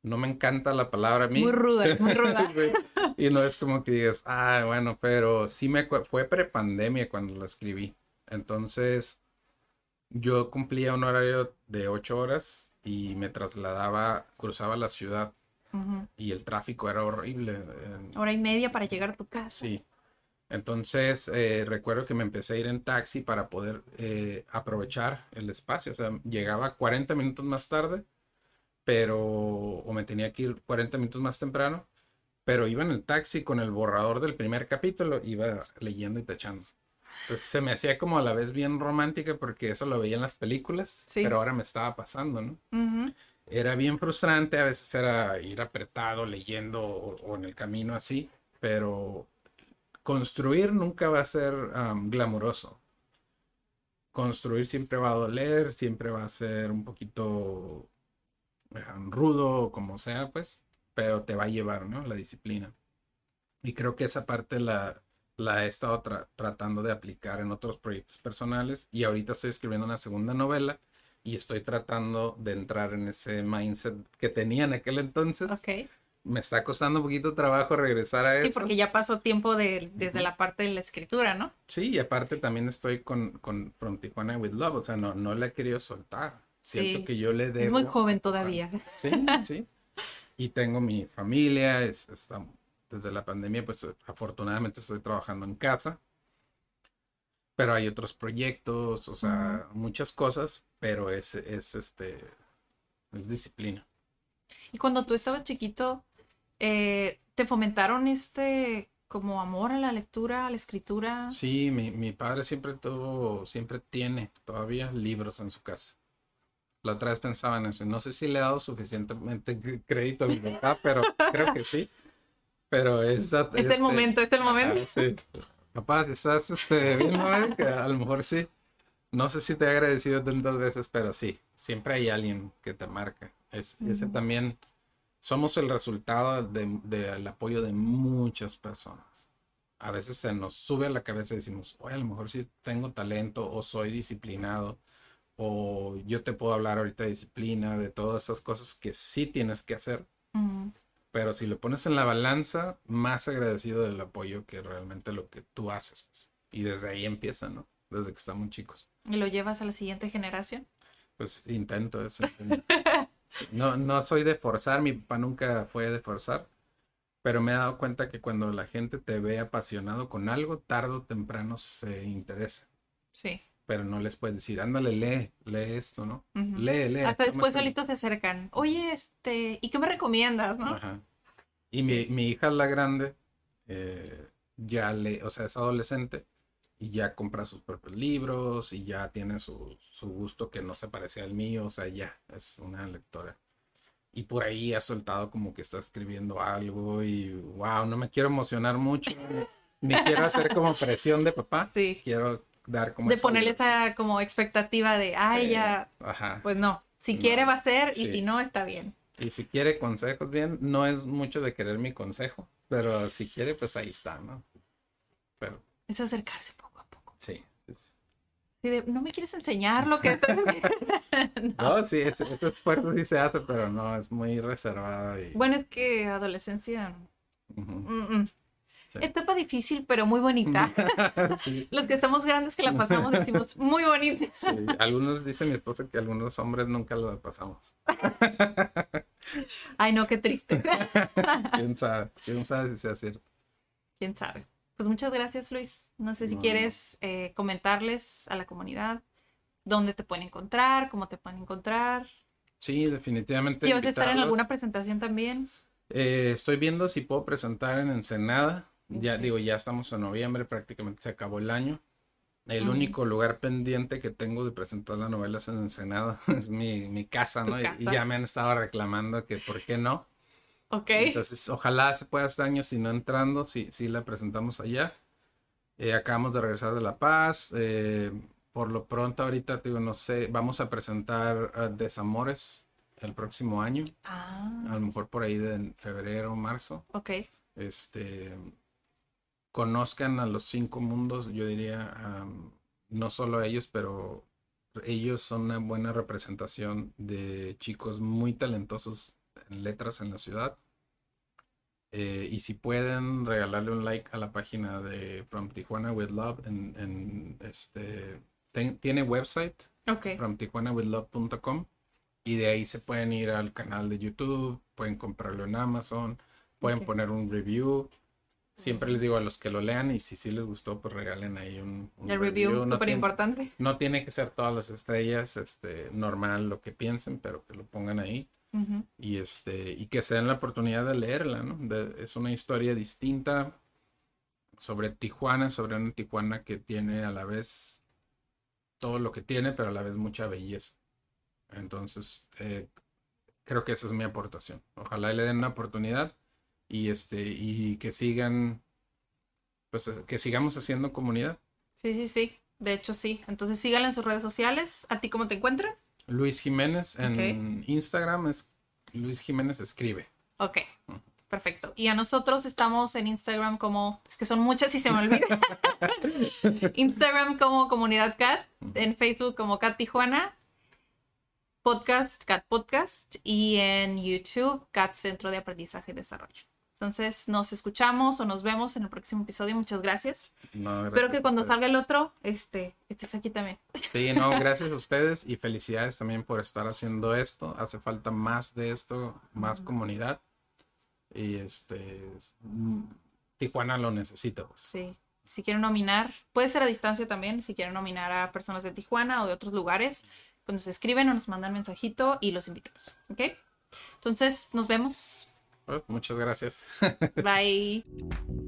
no me encanta la palabra a mí. Muy ruda, muy ruda. *laughs* Y no es como que digas, ah, bueno, pero sí me fue prepandemia cuando lo escribí. Entonces, yo cumplía un horario de ocho horas y me trasladaba, cruzaba la ciudad y el tráfico era horrible. en- Hora y media para llegar a tu casa. Sí. Entonces, eh, recuerdo que me empecé a ir en taxi para poder eh, aprovechar el espacio. O sea, llegaba 40 minutos más tarde, pero, o me tenía que ir 40 minutos más temprano, pero iba en el taxi con el borrador del primer capítulo, iba leyendo y tachando. Entonces se me hacía como a la vez bien romántica porque eso lo veía en las películas, Sí. pero ahora me estaba pasando, ¿no? Era bien frustrante, a veces era ir apretado leyendo o, o en el camino así, pero construir nunca va a ser am, glamuroso. Construir siempre va a doler, siempre va a ser un poquito rudo, como sea, pues, pero te va a llevar, ¿no? La disciplina. Y creo que esa parte la, la he estado tra- tratando de aplicar en otros proyectos personales y ahorita estoy escribiendo una segunda novela y estoy tratando de entrar en ese mindset que tenía en aquel entonces. Ok. Me está costando un poquito trabajo regresar a Sí, eso. porque ya pasó tiempo de- desde la parte de la escritura, ¿no? Sí, y aparte también estoy con, con From Tijuana with Love, o sea, no, no la he querido soltar. Siento Sí. que yo le Es debo. muy joven todavía. Sí, *laughs* sí. Y tengo mi familia, es, está- desde la pandemia, pues afortunadamente estoy trabajando en casa. Pero hay otros proyectos, o sea, muchas cosas, pero es, es este, es disciplina. Y cuando tú estabas chiquito, eh, ¿te fomentaron este como amor a la lectura, a la escritura? Sí, mi, mi padre siempre tuvo, siempre tiene todavía libros en su casa. La otra vez pensaba en eso. No sé si le he dado suficientemente cr- crédito a mi papá, pero creo que sí. Pero es... Es el momento, es el momento. sí. Papá, si estás este, viendo, que a lo mejor sí. No sé si te he agradecido tantas veces, pero sí. Siempre hay alguien que te marca. Es, Ese también... Somos el resultado de- del apoyo de muchas personas a veces se nos sube a la cabeza y decimos, oye, a lo mejor sí tengo talento o soy disciplinado o yo te puedo hablar ahorita de disciplina, de todas esas cosas que sí tienes que hacer, Mm, pero si lo pones en la balanza, más agradecido del apoyo que realmente lo que tú haces. pues. Y desde ahí empieza, ¿no? Desde que estamos chicos. ¿Y lo llevas a la siguiente generación? Pues intento eso. *laughs* No, no soy de forzar, mi papá nunca fue de forzar, pero me he dado cuenta que cuando la gente te ve apasionado con algo, tarde o temprano se interesa. Sí. Pero no les puedes decir, ándale, lee, lee esto, ¿no? Lee, lee. Hasta después solitos se acercan. Oye, este, ¿y qué me recomiendas, no? Ajá. Y mi, mi hija, la grande, eh, ya lee, o sea, es adolescente y ya compra sus propios libros y ya tiene su, su gusto que no se parece al mío, o sea, ya es una lectora. Y por ahí ha soltado como que está escribiendo algo y wow, no me quiero emocionar mucho, *laughs* ni quiero hacer como presión de papá, Sí. quiero dar como De esa ponerle esa como expectativa de, ay, Sí, ya, Ajá. pues no. Si No, quiere va a ser y si no, está bien. Y si quiere consejos, bien, no es mucho de querer mi consejo, pero si quiere, pues ahí está, ¿no? Pero Es acercarse poco a poco. sí. sí, sí. Sí, de, no me quieres enseñar lo que estás *laughs* No, sí, ese, ese esfuerzo sí se hace, pero no, es muy reservada y... Bueno, es que adolescencia. Mm, mm. Sí. Etapa difícil, pero muy bonita. *laughs* Sí. *laughs* Los que estamos grandes que la pasamos decimos muy bonita. Sí, Algunos, dice mi esposa que algunos hombres nunca la pasamos. *laughs* Ay, no, qué triste. ¿Quién sabe? ¿Quién sabe si sea cierto? Quién sabe. Pues muchas gracias, Luis. No sé si No, quieres eh, comentarles a la comunidad dónde te pueden encontrar, cómo te pueden encontrar. Sí, definitivamente. Si vas a estar en alguna presentación también. Eh, estoy viendo si puedo presentar en Ensenada. Ya digo, ya estamos en noviembre, prácticamente se acabó el año. El único lugar pendiente que tengo de presentar la novela es en Ensenada, *laughs* es mi, mi casa, ¿no? Y- Y, casa. ya me han estado reclamando que por qué no. Ok. Entonces, ojalá se pueda este año, si no entrando, si, si la presentamos allá. Eh, acabamos de regresar de La Paz. eh, por lo pronto, ahorita, digo, no sé, vamos a presentar eh, Desamores el próximo año. Ah, A lo mejor por ahí de febrero o marzo. ok. Este, conozcan a los cinco mundos, yo diría, no solo a ellos, pero ellos son una buena representación de chicos muy talentosos en letras en la ciudad. Eh, y si pueden regalarle un like a la página de From Tijuana with Love, en, en, este, ten- tiene website, Ok. fromtijuanawithlove.com y de ahí se pueden ir al canal de YouTube, pueden comprarlo en Amazon, pueden poner un review. Siempre les digo a los que lo lean y si sí les gustó, pues regalen ahí un, un El review, No súper tiene- importante. No tiene que ser todas las estrellas, este, normal lo que piensen, pero que lo pongan ahí y este y que se den la oportunidad de leerla, ¿no? De- es una historia distinta sobre Tijuana, sobre una Tijuana que tiene a la vez todo lo que tiene, pero a la vez mucha belleza. Entonces, eh, creo que esa es mi aportación. Ojalá le den una oportunidad y este y que sigan pues que sigamos haciendo comunidad. Sí, sí, sí. De hecho, sí. Entonces síganlo en sus redes sociales. ¿A ti cómo te encuentran? Luis Jiménez en Instagram es Luis Jiménez escribe. Ok. Perfecto. Y a nosotros estamos en Instagram como, es que son muchas y se me olvida. *laughs* Instagram como Comunidad Cat, en Facebook como Cat Tijuana, Podcast Cat Podcast y en YouTube Cat Centro de Aprendizaje y Desarrollo. Entonces nos escuchamos o nos vemos en el próximo episodio. Muchas gracias. No, Espero gracias que a cuando salga el otro, este, estés aquí también. Sí, no, *laughs* gracias a ustedes y felicidades también por estar haciendo esto. Hace falta más de esto, más comunidad. Y este, es- mm, Tijuana lo necesita, pues. Sí. Si quieren nominar, puede ser a distancia también, si quieren nominar a personas de Tijuana o de otros lugares, pues nos escriben o nos mandan mensajito y los invitamos. ¿Ok? Entonces, nos vemos. Muchas gracias. Bye. *laughs*